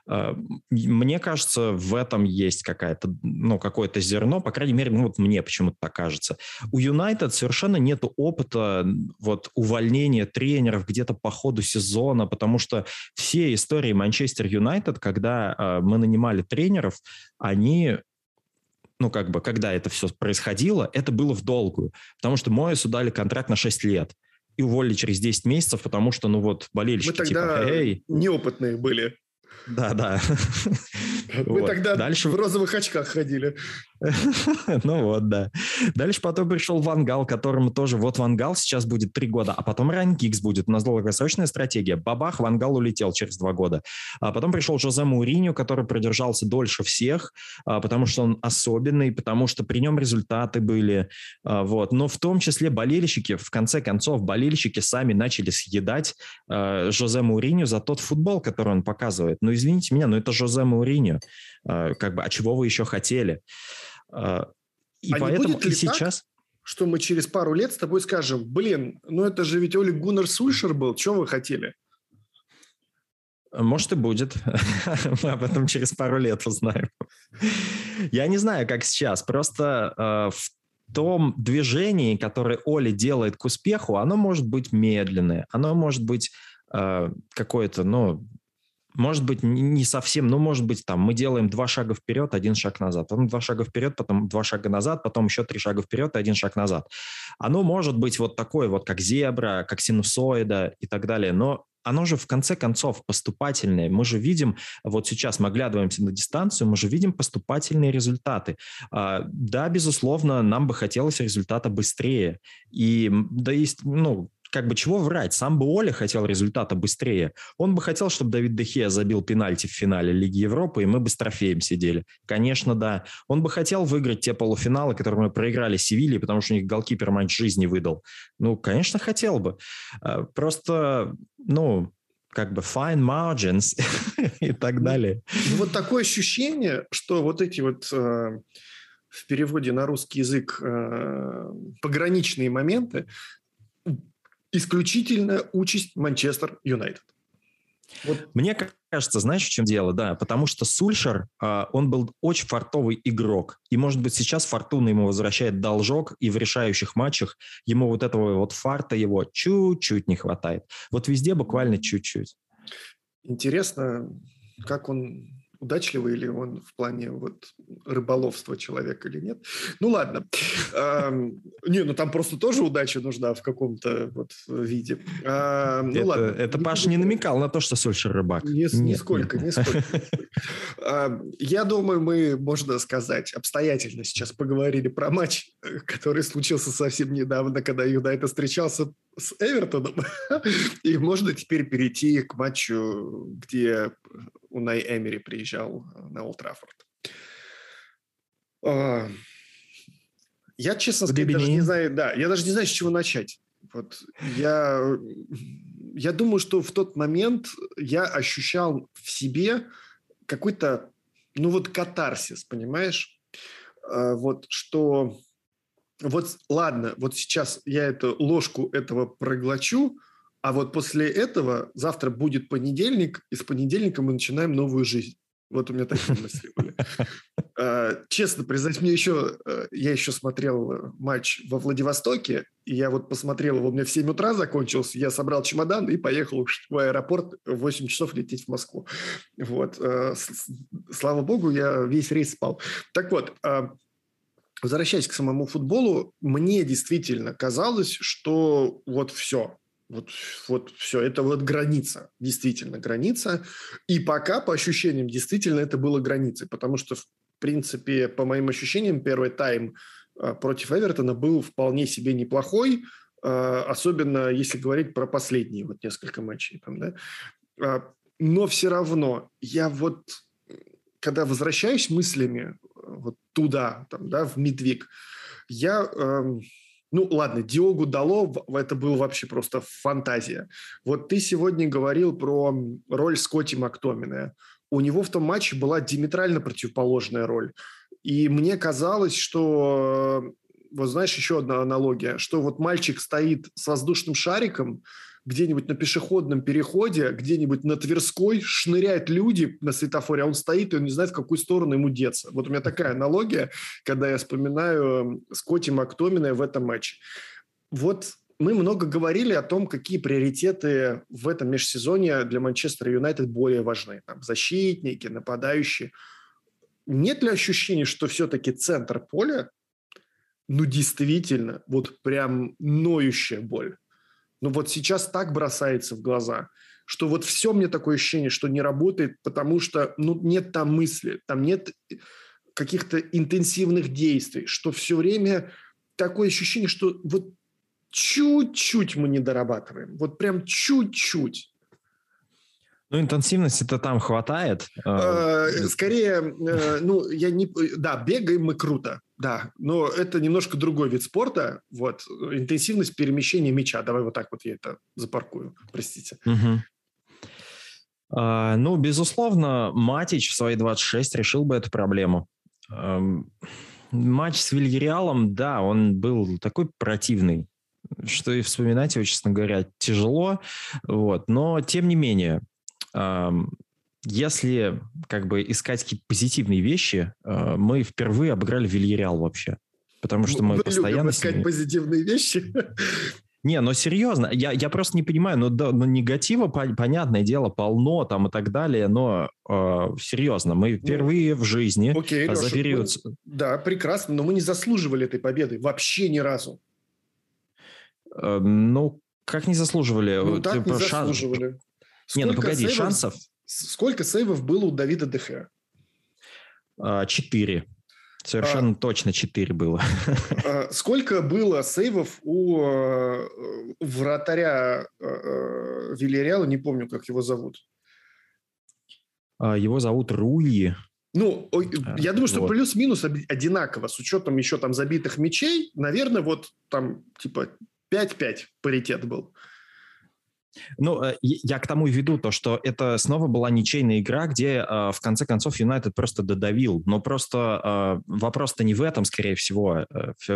э, мне кажется, в этом есть какая-то, ну, какое-то зерно, по крайней мере, ну, вот мне почему-то так кажется. У Юнайтед совершенно нет опыта вот увольнения тренеров где-то по ходу сезона, потому что все истории Манчестер Юнайтед, когда э, мы нанимали тренеров, они ну, как бы, когда это все происходило, это было в долгую, потому что Моэсу дали контракт на 6 лет и уволили через 10 месяцев, потому что, ну, вот, болельщики, Мы тогда типа, Эй, неопытные были. Да, да. Мы вот. тогда Дальше... в розовых очках ходили. ну вот, да. Дальше потом пришел Вангал, которому тоже... Вот Вангал сейчас будет три года, а потом Райан Гиггс будет. У нас долгосрочная стратегия. Бабах, Вангал улетел через два года. А потом пришел Жозе Мауриньо, который продержался дольше всех, а, потому что он особенный, потому что при нем результаты были. А, вот. Но в том числе болельщики, в конце концов, болельщики сами начали съедать а, Жозе Мауриньо за тот футбол, который он показывает. Ну, извините меня, но это Жозе Мауриньо. Как бы, а чего вы еще хотели? А, и а поэтому и сейчас... Так, что мы через пару лет с тобой скажем, блин, ну это же ведь Олег Гуннер Сульшер был, что вы хотели? Может и будет. Мы об этом через пару лет узнаем. Я не знаю, как сейчас. Просто э, в том движении, которое Оли делает к успеху, оно может быть медленное, оно может быть э, какое-то, ну, может быть, не совсем, ну, может быть, там мы делаем два шага вперед, один шаг назад, потом два шага вперед, потом два шага назад, потом еще три шага вперед и один шаг назад. Оно может быть вот такое вот, как зебра, как синусоида и так далее, но оно же в конце концов поступательное. Мы же видим, вот сейчас мы оглядываемся на дистанцию, мы же видим поступательные результаты. А, да, безусловно, нам бы хотелось результата быстрее. И да, есть, ну, как бы чего врать? Сам бы Оля хотел результата быстрее. Он бы хотел, чтобы Давид Дехея забил пенальти в финале Лиги Европы, и мы бы с трофеем сидели. Конечно, да. Он бы хотел выиграть те полуфиналы, которые мы проиграли Севилье, потому что у них голкипер матч жизни выдал. Ну, конечно, хотел бы. А, просто, ну, как бы fine margins и так ну, далее. Ну, вот такое ощущение, что вот эти вот э, в переводе на русский язык э, пограничные моменты исключительная участь Манчестер Юнайтед. Вот. Мне кажется, знаешь, в чем дело? Да, потому что Сульшер, а, он был очень фартовый игрок. И, может быть, сейчас Фортуна ему возвращает должок, и в решающих матчах ему вот этого вот фарта его чуть-чуть не хватает. Вот везде буквально чуть-чуть. Интересно, как он удачливый ли он в плане вот рыболовства человека или нет. Ну ладно. Не, ну там просто тоже удача нужна в каком-то вот виде. Ну ладно. Это Паша не намекал на то, что Сольшер рыбак. Нисколько, нисколько. Я думаю, мы, можно сказать, обстоятельно сейчас поговорили про матч, который случился совсем недавно, когда Юнайтед встречался с Эвертоном. И можно теперь перейти к матчу, где Унай Эмери приезжал э, на Олд Траффорд. Я, честно сказать, даже не знаю, да, я даже не знаю, с чего начать. Вот я, я думаю, что в тот момент я ощущал в себе какой-то, ну вот катарсис, понимаешь? А, вот что, вот ладно, вот сейчас я эту ложку этого проглочу, а вот после этого завтра будет понедельник, и с понедельника мы начинаем новую жизнь. Вот у меня такие мысли были. А, честно признать, мне еще, э, я еще смотрел матч во Владивостоке, и я вот посмотрел его, у меня в 7 утра закончился, я собрал чемодан и поехал в аэропорт в 8 часов лететь в Москву. Вот. Э, слава богу, я весь рейс спал. Так вот, возвращаясь к самому футболу, мне действительно казалось, что вот все, вот, вот все, это вот граница, действительно граница. И пока, по ощущениям, действительно это было границей, потому что, в принципе, по моим ощущениям, первый тайм э, против Эвертона был вполне себе неплохой, э, особенно если говорить про последние вот несколько матчей. Там, да? А, но все равно я вот когда возвращаюсь мыслями вот туда, там, да, в Медвиг, я... Э, ну, ладно, Диогу дало, это было вообще просто фантазия. Вот ты сегодня говорил про роль Скотти Мактомина. У него в том матче была диаметрально противоположная роль. И мне казалось, что, вот знаешь, еще одна аналогия, что вот мальчик стоит с воздушным шариком, где-нибудь на пешеходном переходе, где-нибудь на Тверской шныряют люди на светофоре, а он стоит, и он не знает, в какую сторону ему деться. Вот у меня такая аналогия, когда я вспоминаю Скотти Мактомина в этом матче. Вот мы много говорили о том, какие приоритеты в этом межсезонье для Манчестера Юнайтед более важны. Там, защитники, нападающие. Нет ли ощущения, что все-таки центр поля, ну, действительно, вот прям ноющая боль? Но вот сейчас так бросается в глаза, что вот все мне такое ощущение, что не работает, потому что ну, нет там мысли, там нет каких-то интенсивных действий, что все время такое ощущение, что вот чуть-чуть мы не дорабатываем, вот прям чуть-чуть. Ну, интенсивности-то там хватает. А, э, скорее, э, ну, я не... Да, бегаем мы круто, да, но это немножко другой вид спорта. Вот, интенсивность перемещения мяча. Давай вот так вот я это запаркую, простите. Угу. А, ну, безусловно, Матич в свои 26 решил бы эту проблему. Матч с Вильяреалом, да, он был такой противный, что и вспоминать его, честно говоря, тяжело. Вот. Но, тем не менее, если как бы искать какие-то позитивные вещи, э, мы впервые обыграли Вильяреал вообще. Потому что мы, мы постоянно... искать ними... позитивные вещи. Не, но серьезно, я, я просто не понимаю, ну, да, ну негатива, понятное дело, полно там и так далее, но э, серьезно, мы ну, впервые ну, в жизни окей, за Леша, период... Мы, да, прекрасно, но мы не заслуживали этой победы вообще ни разу. Э, ну, как не заслуживали? Ну, так не заслуживали. Сколько не, ну погоди, сейвов, шансов... Сколько сейвов было у Давида Дехе? А, четыре. Совершенно а, точно четыре было. А, сколько было сейвов у э, вратаря э, Вильяреала, не помню, как его зовут. А, его зовут Руи. Ну, я думаю, что вот. плюс-минус одинаково, с учетом еще там забитых мячей, наверное, вот там типа 5-5 паритет был. Ну, э, я к тому и веду то, что это снова была ничейная игра, где э, в конце концов Юнайтед просто додавил. Но просто э, вопрос-то не в этом, скорее всего.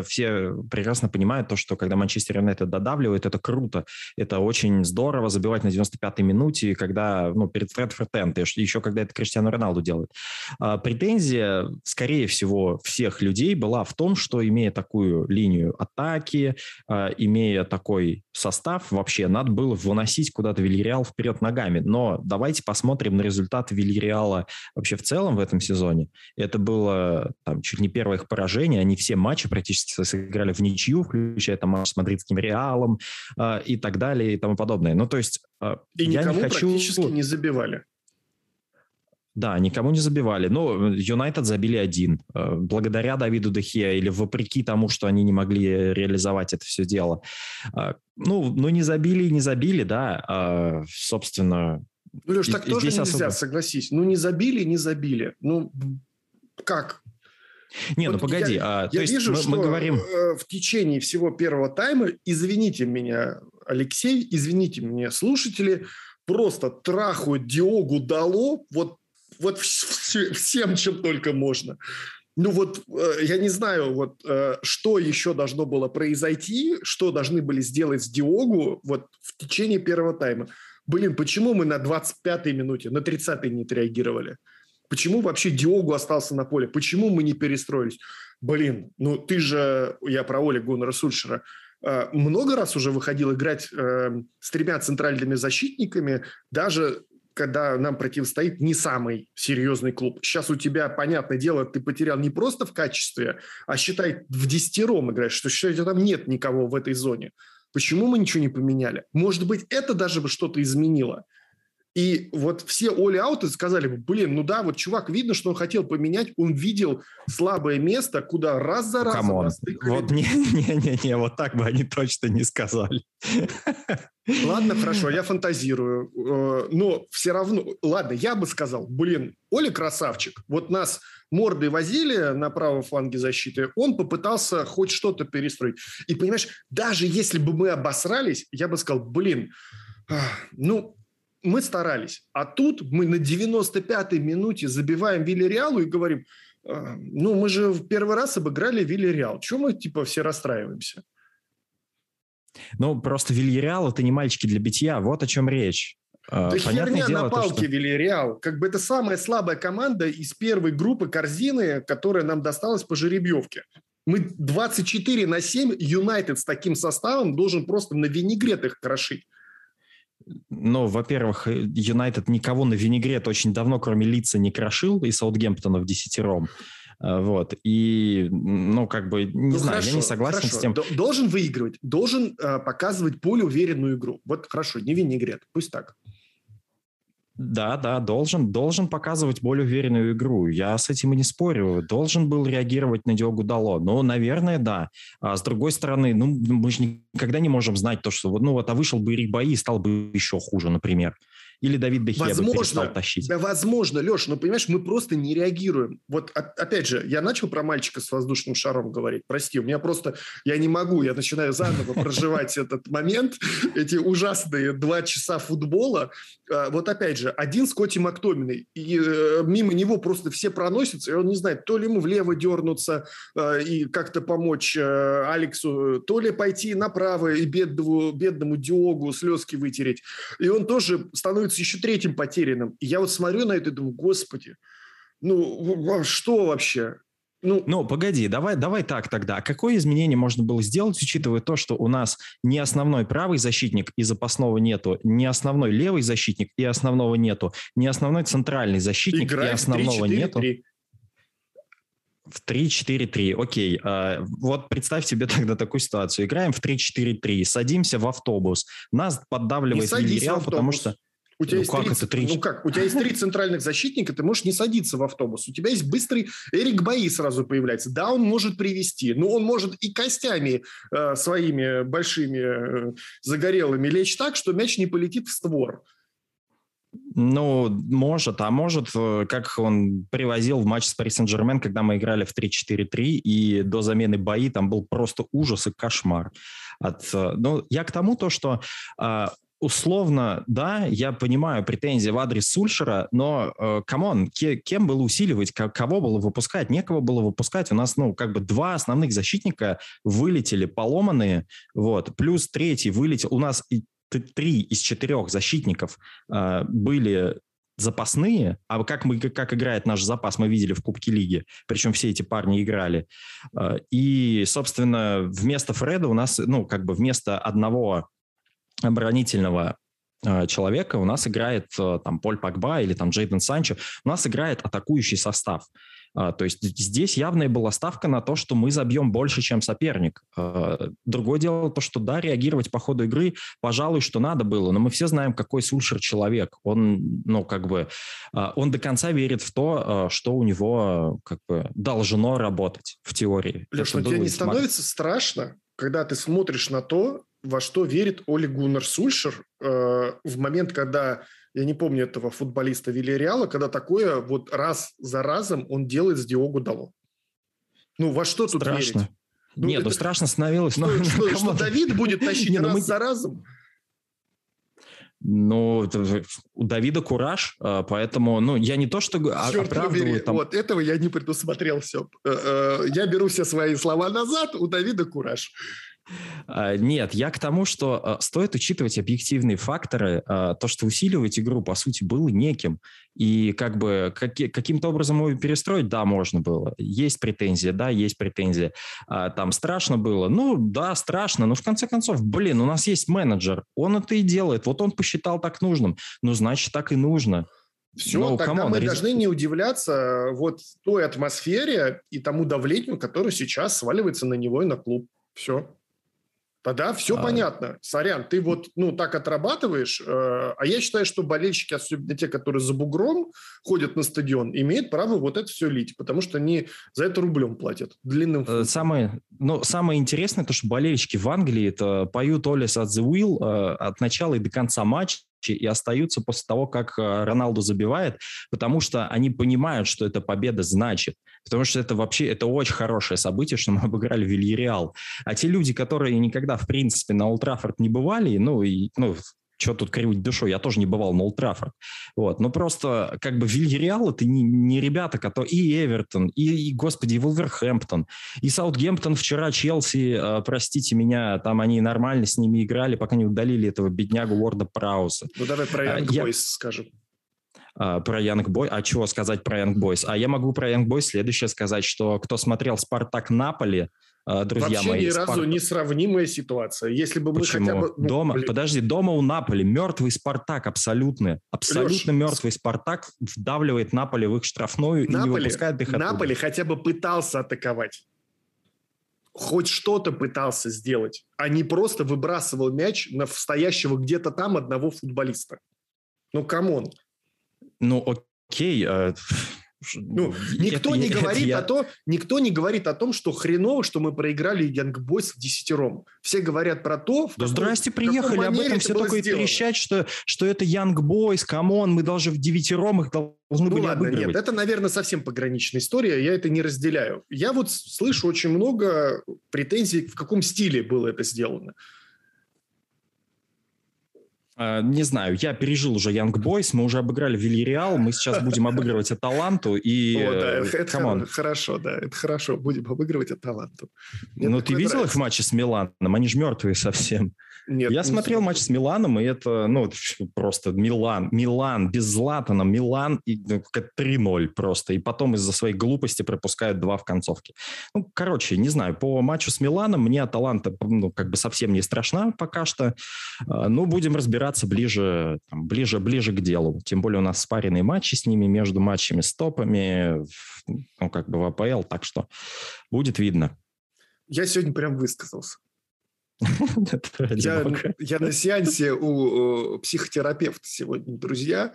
Все прекрасно понимают то, что когда Манчестер Юнайтед додавливает, это круто. Это очень здорово забивать на 95-й минуте, когда, ну, перед Фредфорд Энд, еще когда это Криштиану Роналду делает. А претензия, скорее всего, всех людей была в том, что имея такую линию атаки, имея такой состав, вообще надо было выносить уносить куда-то Вильяреал вперед ногами. Но давайте посмотрим на результаты Вильяреала вообще в целом в этом сезоне. Это было там, чуть не первое их поражение. Они все матчи практически сыграли в ничью, включая там матч с мадридским Реалом э, и так далее и тому подобное. Ну, то есть э, и я никому не хочу... практически не забивали. Да, никому не забивали. Но Юнайтед забили один. Э, благодаря Давиду Дехе или вопреки тому, что они не могли реализовать это все дело. Э, ну, ну не забили и не забили, да. А, собственно... Ну, Леш, так и, тоже нельзя, особо... согласись. Ну, не забили, не забили. Ну, как? Не, ну вот ну погоди. Я, а, я то вижу, есть мы, что мы говорим... Э, в течение всего первого тайма, извините меня, Алексей, извините меня, слушатели, просто трахают Диогу Дало вот вот всем, чем только можно. Ну вот, э, я не знаю, вот э, что еще должно было произойти, что должны были сделать с Диогу вот в течение первого тайма. Блин, почему мы на 25-й минуте, на 30-й не отреагировали? Почему вообще Диогу остался на поле? Почему мы не перестроились? Блин, ну ты же, я про Оли Гуннера Сульшера, э, много раз уже выходил играть с тремя центральными защитниками, даже когда нам противостоит не самый серьезный клуб. Сейчас у тебя, понятное дело, ты потерял не просто в качестве, а считай, в десятером играешь, что считай, там нет никого в этой зоне. Почему мы ничего не поменяли? Может быть, это даже бы что-то изменило. И вот все оли-ауты сказали, блин, ну да, вот чувак, видно, что он хотел поменять, он видел слабое место, куда раз за разом Вот не-не-не, вот так бы они точно не сказали. Ладно, хорошо, я фантазирую. Э, но все равно, ладно, я бы сказал, блин, Оля красавчик. Вот нас мордой возили на правом фланге защиты, он попытался хоть что-то перестроить. И понимаешь, даже если бы мы обосрались, я бы сказал, блин, ну, мы старались. А тут мы на 95-й минуте забиваем Вильяреалу и говорим, «А, ну, мы же в первый раз обыграли Вильяреал. Чего мы, типа, все расстраиваемся? Ну, просто Вильяреал – это не мальчики для битья. Вот о чем речь. А, да Понятное херня дело, на палке то, что... Вильяреал. Как бы это самая слабая команда из первой группы корзины, которая нам досталась по жеребьевке. Мы 24 на 7, Юнайтед с таким составом должен просто на винегрет их крошить. Ну, во-первых, э, Юнайтед никого на винегрет очень давно, кроме лица, не крошил, и Саутгемптона в десятером. Э, вот. И, ну, как бы, не ну, знаю, хорошо, я не согласен хорошо. с тем. Должен выигрывать, должен э, показывать более уверенную игру. Вот хорошо, не винегрет, пусть так. Да, да, должен, должен показывать более уверенную игру. Я с этим и не спорю. Должен был реагировать на Диогу Дало. Ну, наверное, да. А с другой стороны, ну, мы же никогда не можем знать то, что, ну, вот, а вышел бы Ирик Бои и стал бы еще хуже, например или Давид Дехе возможно, бы перестал тащить? Да, возможно, Леш, но понимаешь, мы просто не реагируем. Вот опять же, я начал про мальчика с воздушным шаром говорить. Прости, у меня просто, я не могу, я начинаю заново проживать этот момент, эти ужасные два часа футбола. А, вот опять же, один Скотти Мактоминой, и э, мимо него просто все проносятся, и он не знает, то ли ему влево дернуться э, и как-то помочь э, Алексу, то ли пойти направо и бедному, бедному Диогу слезки вытереть. И он тоже становится становится еще третьим потерянным. И я вот смотрю на это и думаю, господи, ну что вообще? Ну, ну, погоди, давай, давай так тогда. Какое изменение можно было сделать, учитывая то, что у нас не основной правый защитник и запасного нету, не основной левый защитник и основного нету, не основной центральный защитник и основного 3, 4, нету? 3. В 3-4-3, окей. А, вот представь себе тогда такую ситуацию. Играем в 3-4-3, садимся в автобус. Нас поддавливает Вильяреал, потому что... У тебя ну, есть как 30, это 3? Ну как? У тебя есть три центральных защитника, ты можешь не садиться в автобус. У тебя есть быстрый Эрик Баи сразу появляется. Да, он может привести, но он может и костями э, своими большими э, загорелыми лечь так, что мяч не полетит в створ. Ну, может, а может, э, как он привозил в матч с Пари Сен-Жермен, когда мы играли в 3-4-3, и до замены бои там был просто ужас и кошмар. От, э, ну, я к тому то, что а, условно, да, я понимаю претензии в адрес Сульшера, но, э, come on, э, кем было усиливать, кого было выпускать? Некого было выпускать. У нас, ну, как бы два основных защитника вылетели поломанные, вот, плюс третий вылетел. У нас три из четырех защитников э, были запасные, а как, мы, как играет наш запас, мы видели в Кубке Лиги, причем все эти парни играли. Э, и, собственно, вместо Фреда у нас, ну, как бы вместо одного оборонительного а, человека у нас играет а, там Поль Пакба или там Джейден Санчо, у нас играет атакующий состав. А, то есть здесь явная была ставка на то, что мы забьем больше, чем соперник. Другое дело то, что да, реагировать по ходу игры, пожалуй, что надо было, но мы все знаем, какой Сульшер человек. Он, ну, как бы, он до конца верит в то, что у него, как бы, должно работать в теории. Леш, но тебе не становится страшно, когда ты смотришь на то, во что верит Оли Гуннер Сульшер э, в момент, когда, я не помню этого футболиста Вильяреала, когда такое вот раз за разом он делает с Диогу Дало. Ну, во что тут страшно. верить? Ну, Нет, ну это... ну страшно становилось. Что, но... что, что Давид будет тащить Не, ну раз мы... за разом? Ну, у Давида кураж, а, поэтому, ну, я не то, что Черт оправдываю... Там... Вот этого я не предусмотрел все. Э, э, я беру все свои слова назад, у Давида кураж. А, нет, я к тому, что а, стоит учитывать объективные факторы. А, то, что усиливать игру, по сути, было неким. И как бы каким-то образом его перестроить, да, можно было. Есть претензии, да, есть претензии. Там страшно было. Ну, да, страшно. Но в конце концов, блин, у нас есть менеджер. Он это и делает. Вот он посчитал так нужным. Ну, значит, так и нужно. Все, no, тогда on, мы рез... должны не удивляться вот той атмосфере и тому давлению, которое сейчас сваливается на него и на клуб. Все. Тогда все а... понятно. Сорян, ты вот ну так отрабатываешь, э, а я считаю, что болельщики, особенно те, которые за бугром ходят на стадион, имеют право вот это все лить, потому что они за это рублем платят длинным. Э, самое, ну, самое интересное, то, что болельщики в Англии это поют Олис от The Will э, от начала и до конца матча и остаются после того, как э, Роналду забивает, потому что они понимают, что эта победа значит. Потому что это вообще это очень хорошее событие, что мы обыграли Вильяреал. А те люди, которые никогда, в принципе, на Олд не бывали, ну, и, ну, что тут кривить душой, я тоже не бывал на Олд Вот. Но просто как бы Вильяреал это не, не ребята, которые... И Эвертон, и, и, господи, и Вулверхэмптон, и Саутгемптон вчера, Челси, э, простите меня, там они нормально с ними играли, пока не удалили этого беднягу Уорда Прауса. Ну давай про Янг а, Бойс скажем. А, про Янг Бой. А чего сказать про Янг Бойс? А я могу про Янг Бойс следующее сказать, что кто смотрел «Спартак Наполи», а, друзья Вообще мои. ни разу Спарт... несравнимая ситуация. Если бы Почему? мы хотя бы... Ну, дома, блин. подожди, дома у Наполи мертвый Спартак абсолютно. Абсолютно Леш, мертвый Спартак вдавливает Наполи в их штрафную Наполи, и не выпускает их оттуда. Наполи хотя бы пытался атаковать. Хоть что-то пытался сделать, а не просто выбрасывал мяч на стоящего где-то там одного футболиста. Ну, come on. Ну, окей, э, ну, никто это, не это, говорит я... о том, никто не говорит о том, что хреново, что мы проиграли Янг Бойс в десятером. Все говорят про то, в да здрасте, приехали, об этом все только и трещать, что, что это Янг Бойс, come on, мы даже в девятером их должны ну, были ладно, обыгрывать. Нет, это, наверное, совсем пограничная история, я это не разделяю. Я вот слышу очень много претензий, в каком стиле было это сделано. А, не знаю, я пережил уже Young Boys, мы уже обыграли Вильяреал, мы сейчас будем обыгрывать Аталанту и... О, да, э, это хорошо, да, это хорошо, будем обыгрывать Аталанту. Ну, ты видел их в матче с Миланом? Они же мертвые совсем. Нет, я смотрел матч с Миланом, и это, ну, просто Милан, Милан без Златана, Милан и 3-0 ну, просто, и потом из-за своей глупости пропускают два в концовке. Ну, короче, не знаю, по матчу с Миланом мне Аталанта, ну, как бы совсем не страшна пока что, а, ну, будем разбираться ближе, там, ближе, ближе к делу, тем более у нас спаренные матчи с ними между матчами с топами, ну, как бы в АПЛ, так что будет видно. Я сегодня прям высказался. Я, я на сеансе у психотерапевта сегодня, друзья.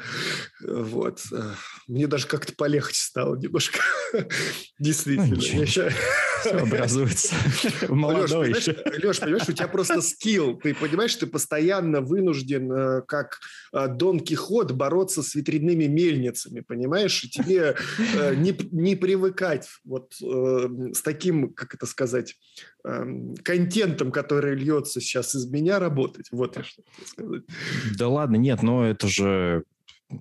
Вот. Мне даже как-то полегче стало немножко. Действительно. Ну, Все образуется. Молодой Леш, понимаешь, Леш, понимаешь, у тебя просто скилл. Ты понимаешь, ты постоянно вынужден, э, как э, Дон Кихот, бороться с ветряными мельницами, понимаешь? И тебе э, не, не привыкать вот с таким, как это сказать, эм, контентом, который льется сейчас из меня, работать. Вот я что хотел сказать. Да ладно, нет, но это же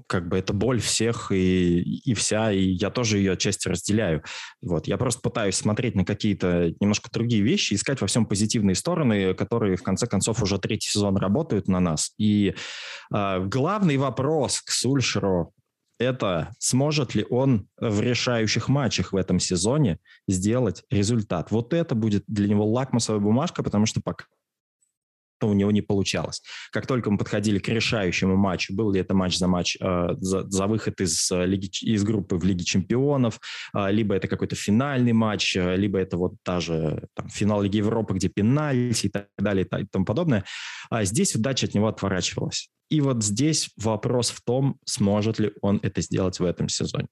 как бы это боль всех и, и вся, и я тоже ее отчасти разделяю. Вот. Я просто пытаюсь смотреть на какие-то немножко другие вещи, искать во всем позитивные стороны, которые, в конце концов, уже третий сезон работают на нас. И э, главный вопрос к Сульшеру это сможет ли он в решающих матчах в этом сезоне сделать результат. Вот это будет для него лакмусовая бумажка, потому что пока у него не получалось. Как только мы подходили к решающему матчу, был ли это матч за матч, э, за, за выход из, э, лиги, из группы в Лиге чемпионов, э, либо это какой-то финальный матч, э, либо это вот даже там, финал Лиги Европы, где пенальти и так далее и тому подобное, а здесь удача от него отворачивалась. И вот здесь вопрос в том, сможет ли он это сделать в этом сезоне.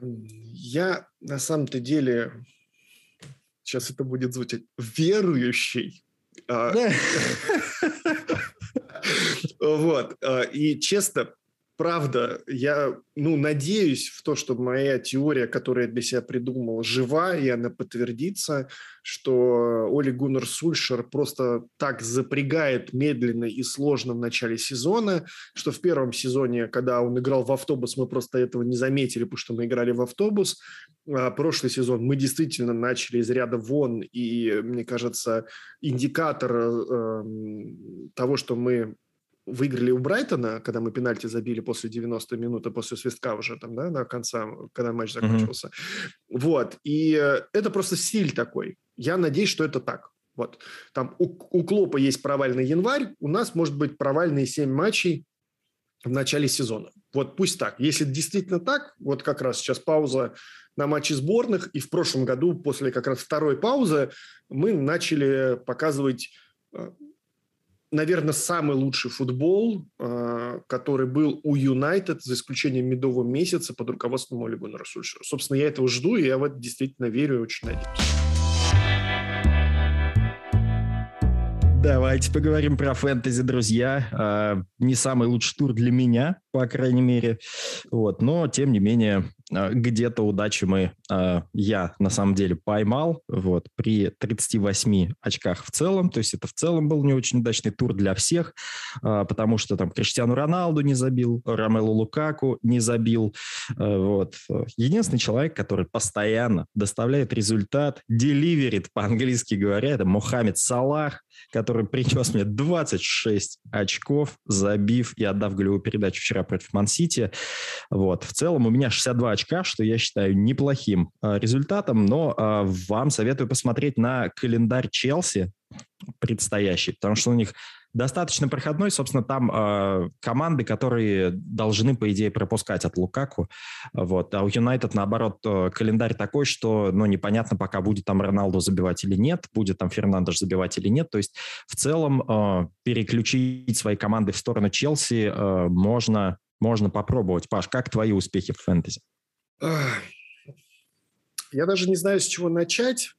Я на самом-то деле сейчас это будет звучать, верующий. А, вот. А, и честно, правда, я ну, надеюсь в то, что моя теория, которую я для себя придумал, жива, и она подтвердится, что Оли Гуннер Сульшер просто так запрягает медленно и сложно в начале сезона, что в первом сезоне, когда он играл в автобус, мы просто этого не заметили, потому что мы играли в автобус. А прошлый сезон мы действительно начали из ряда вон, и, мне кажется, индикатор э, того, что мы выиграли у Брайтона, когда мы пенальти забили после 90 минут, после свистка уже там, да, на конца, когда матч закончился. Mm-hmm. Вот. И э, это просто стиль такой. Я надеюсь, что это так. Вот. Там у, у Клопа есть провальный январь, у нас может быть провальные 7 матчей в начале сезона. Вот пусть так. Если действительно так, вот как раз сейчас пауза на матче сборных, и в прошлом году, после как раз второй паузы, мы начали показывать, э, наверное, самый лучший футбол, э, который был у Юнайтед, за исключением медового месяца под руководством Оли Гуннера Собственно, я этого жду, и я в это действительно верю и очень надеюсь. Давайте поговорим про фэнтези, друзья. А, не самый лучший тур для меня, по крайней мере. Вот. Но, тем не менее, а, где-то удачи мы, а, я на самом деле поймал вот, при 38 очках в целом. То есть это в целом был не очень удачный тур для всех, потому что там Криштиану Роналду не забил, Ромелу Лукаку не забил. Вот. Единственный человек, который постоянно доставляет результат, деливерит, по-английски говоря, это Мухаммед Салах, который принес мне 26 очков, забив и отдав голевую передачу вчера против Ман-Сити. Вот. В целом у меня 62 очка, что я считаю неплохим э, результатом, но э, вам советую посмотреть на календарь Челси предстоящий, потому что у них достаточно проходной. Собственно, там э, команды, которые должны, по идее, пропускать от Лукаку. Вот. А у Юнайтед, наоборот, э, календарь такой, что ну, непонятно, пока будет там Роналду забивать или нет, будет там Фернандеш забивать или нет. То есть в целом э, переключить свои команды в сторону Челси э, можно, можно попробовать. Паш, как твои успехи в фэнтези? Я даже не знаю, с чего начать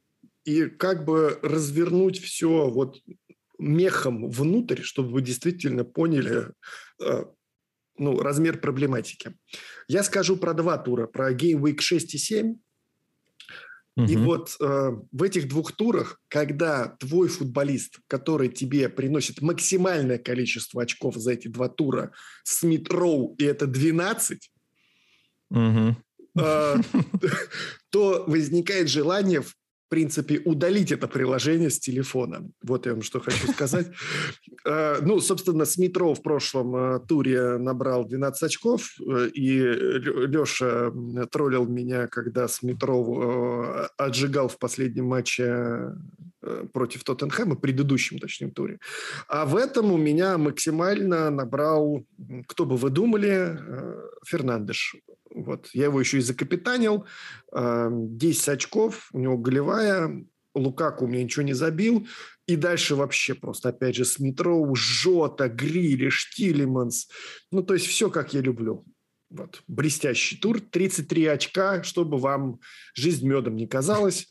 и как бы развернуть все вот мехом внутрь, чтобы вы действительно поняли э, ну, размер проблематики. Я скажу про два тура, про Game Week 6 и 7. Угу. И вот э, в этих двух турах, когда твой футболист, который тебе приносит максимальное количество очков за эти два тура, Смит Роу, и это 12, угу. э, то возникает желание в принципе, удалить это приложение с телефона. Вот я вам что хочу сказать. Э, ну, собственно, Смитро в прошлом э, туре набрал 12 очков, э, и Леша троллил меня, когда Смитро отжигал в последнем матче против Тоттенхэма, предыдущем, точнее, туре. А в этом у меня максимально набрал, кто бы вы думали, Фернандеш. Вот. Я его еще и закапитанил. 10 очков, у него голевая. Лукаку у меня ничего не забил. И дальше вообще просто, опять же, Смитроу, Жота, Грилиш, Тилиманс. Ну, то есть все, как я люблю. Вот. Блестящий тур. 33 очка, чтобы вам жизнь медом не казалась.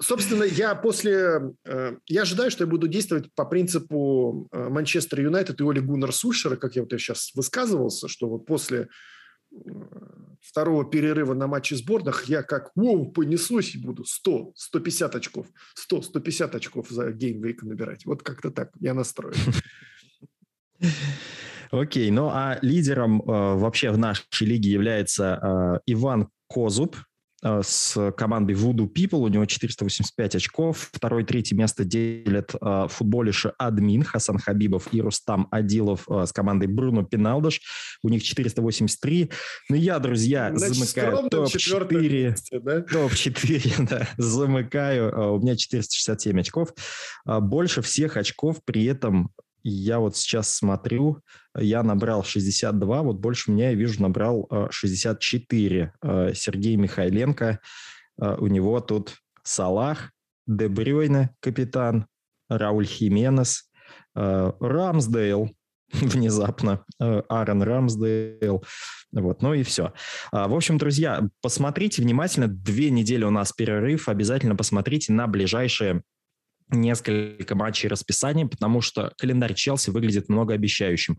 Собственно, я после... Э, я ожидаю, что я буду действовать по принципу э, Манчестер Юнайтед и Оли Гуннер Сульшера, как я вот сейчас высказывался, что вот после э, второго перерыва на матче сборных я как воу, понесусь и буду 100, 150 очков, 100, 150 очков за геймвейк набирать. Вот как-то так я настроен. Окей, ну а лидером э, вообще в нашей лиге является э, Иван Козуб, с командой Voodoo People, у него 485 очков. Второе, третье место делят э, футболиши Админ Хасан Хабибов и Рустам Адилов э, с командой Бруно Пиналдыш. У них 483. Ну, я, друзья, Значит, замыкаю топ-4. Да? Топ-4, да, замыкаю. Э, у меня 467 очков. Э, больше всех очков при этом я вот сейчас смотрю, я набрал 62, вот больше меня, я вижу, набрал 64. Э, э, Сергей Михайленко, э, у него тут Салах, Дебрюйне, капитан, Рауль Хименес, Рамсдейл, внезапно, Аарон Рамсдейл, вот, ну и все. А, в общем, друзья, посмотрите внимательно, две недели у нас перерыв, обязательно посмотрите на ближайшие несколько матчей расписания, потому что календарь Челси выглядит многообещающим.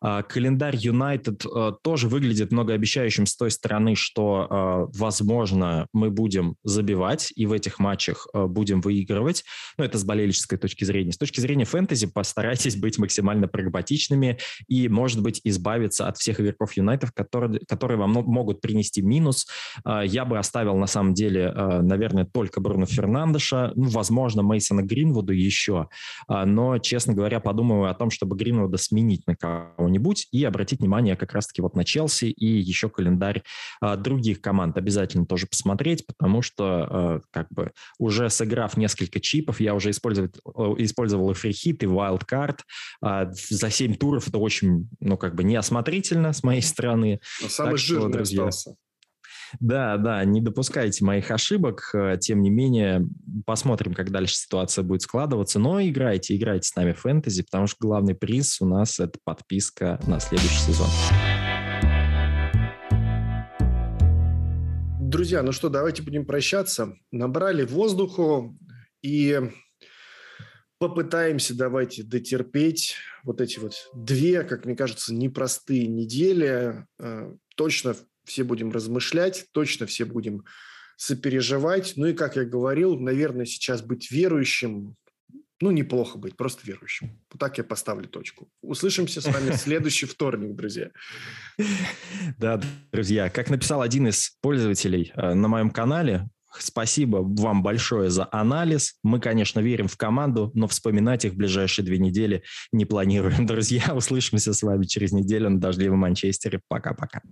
А, календарь Юнайтед э, тоже выглядит многообещающим с той стороны, что, э, возможно, мы будем забивать и в этих матчах э, будем выигрывать. Ну, это с болельческой точки зрения. С точки зрения фэнтези постарайтесь быть максимально прагматичными и, может быть, избавиться от всех игроков Юнайтед, которые, которые вам могут принести минус. Я бы оставил, на самом деле, наверное, только Бруно Фернандеша, ну, возможно, Мейсона Гринвуду еще, а, но, честно говоря, подумываю о том, чтобы Гринвуда сменить на кого-нибудь и обратить внимание как раз-таки вот на Челси и еще календарь а, других команд обязательно тоже посмотреть, потому что как бы уже сыграв несколько чипов, я уже использовал, использовал и free hit, и wildcard, за 7 туров это очень, ну, как бы неосмотрительно с моей стороны. Но самый так жирный чип, друзья, остался. Да, да, не допускайте моих ошибок. Э, тем не менее, посмотрим, как дальше ситуация будет складываться. Но играйте, играйте с нами в фэнтези, потому что главный приз у нас – это подписка на следующий сезон. Друзья, ну что, давайте будем прощаться. Набрали воздуху и попытаемся давайте дотерпеть вот эти вот две, как мне кажется, непростые недели. Э, точно все будем размышлять, точно все будем сопереживать. Ну и, как я говорил, наверное, сейчас быть верующим, ну, неплохо быть, просто верующим. Вот так я поставлю точку. Услышимся с вами в следующий вторник, друзья. Да, друзья, как написал один из пользователей э, на моем канале, Спасибо вам большое за анализ. Мы, конечно, верим в команду, но вспоминать их в ближайшие две недели не планируем. Друзья, услышимся с вами через неделю на дождливом Манчестере. Пока-пока.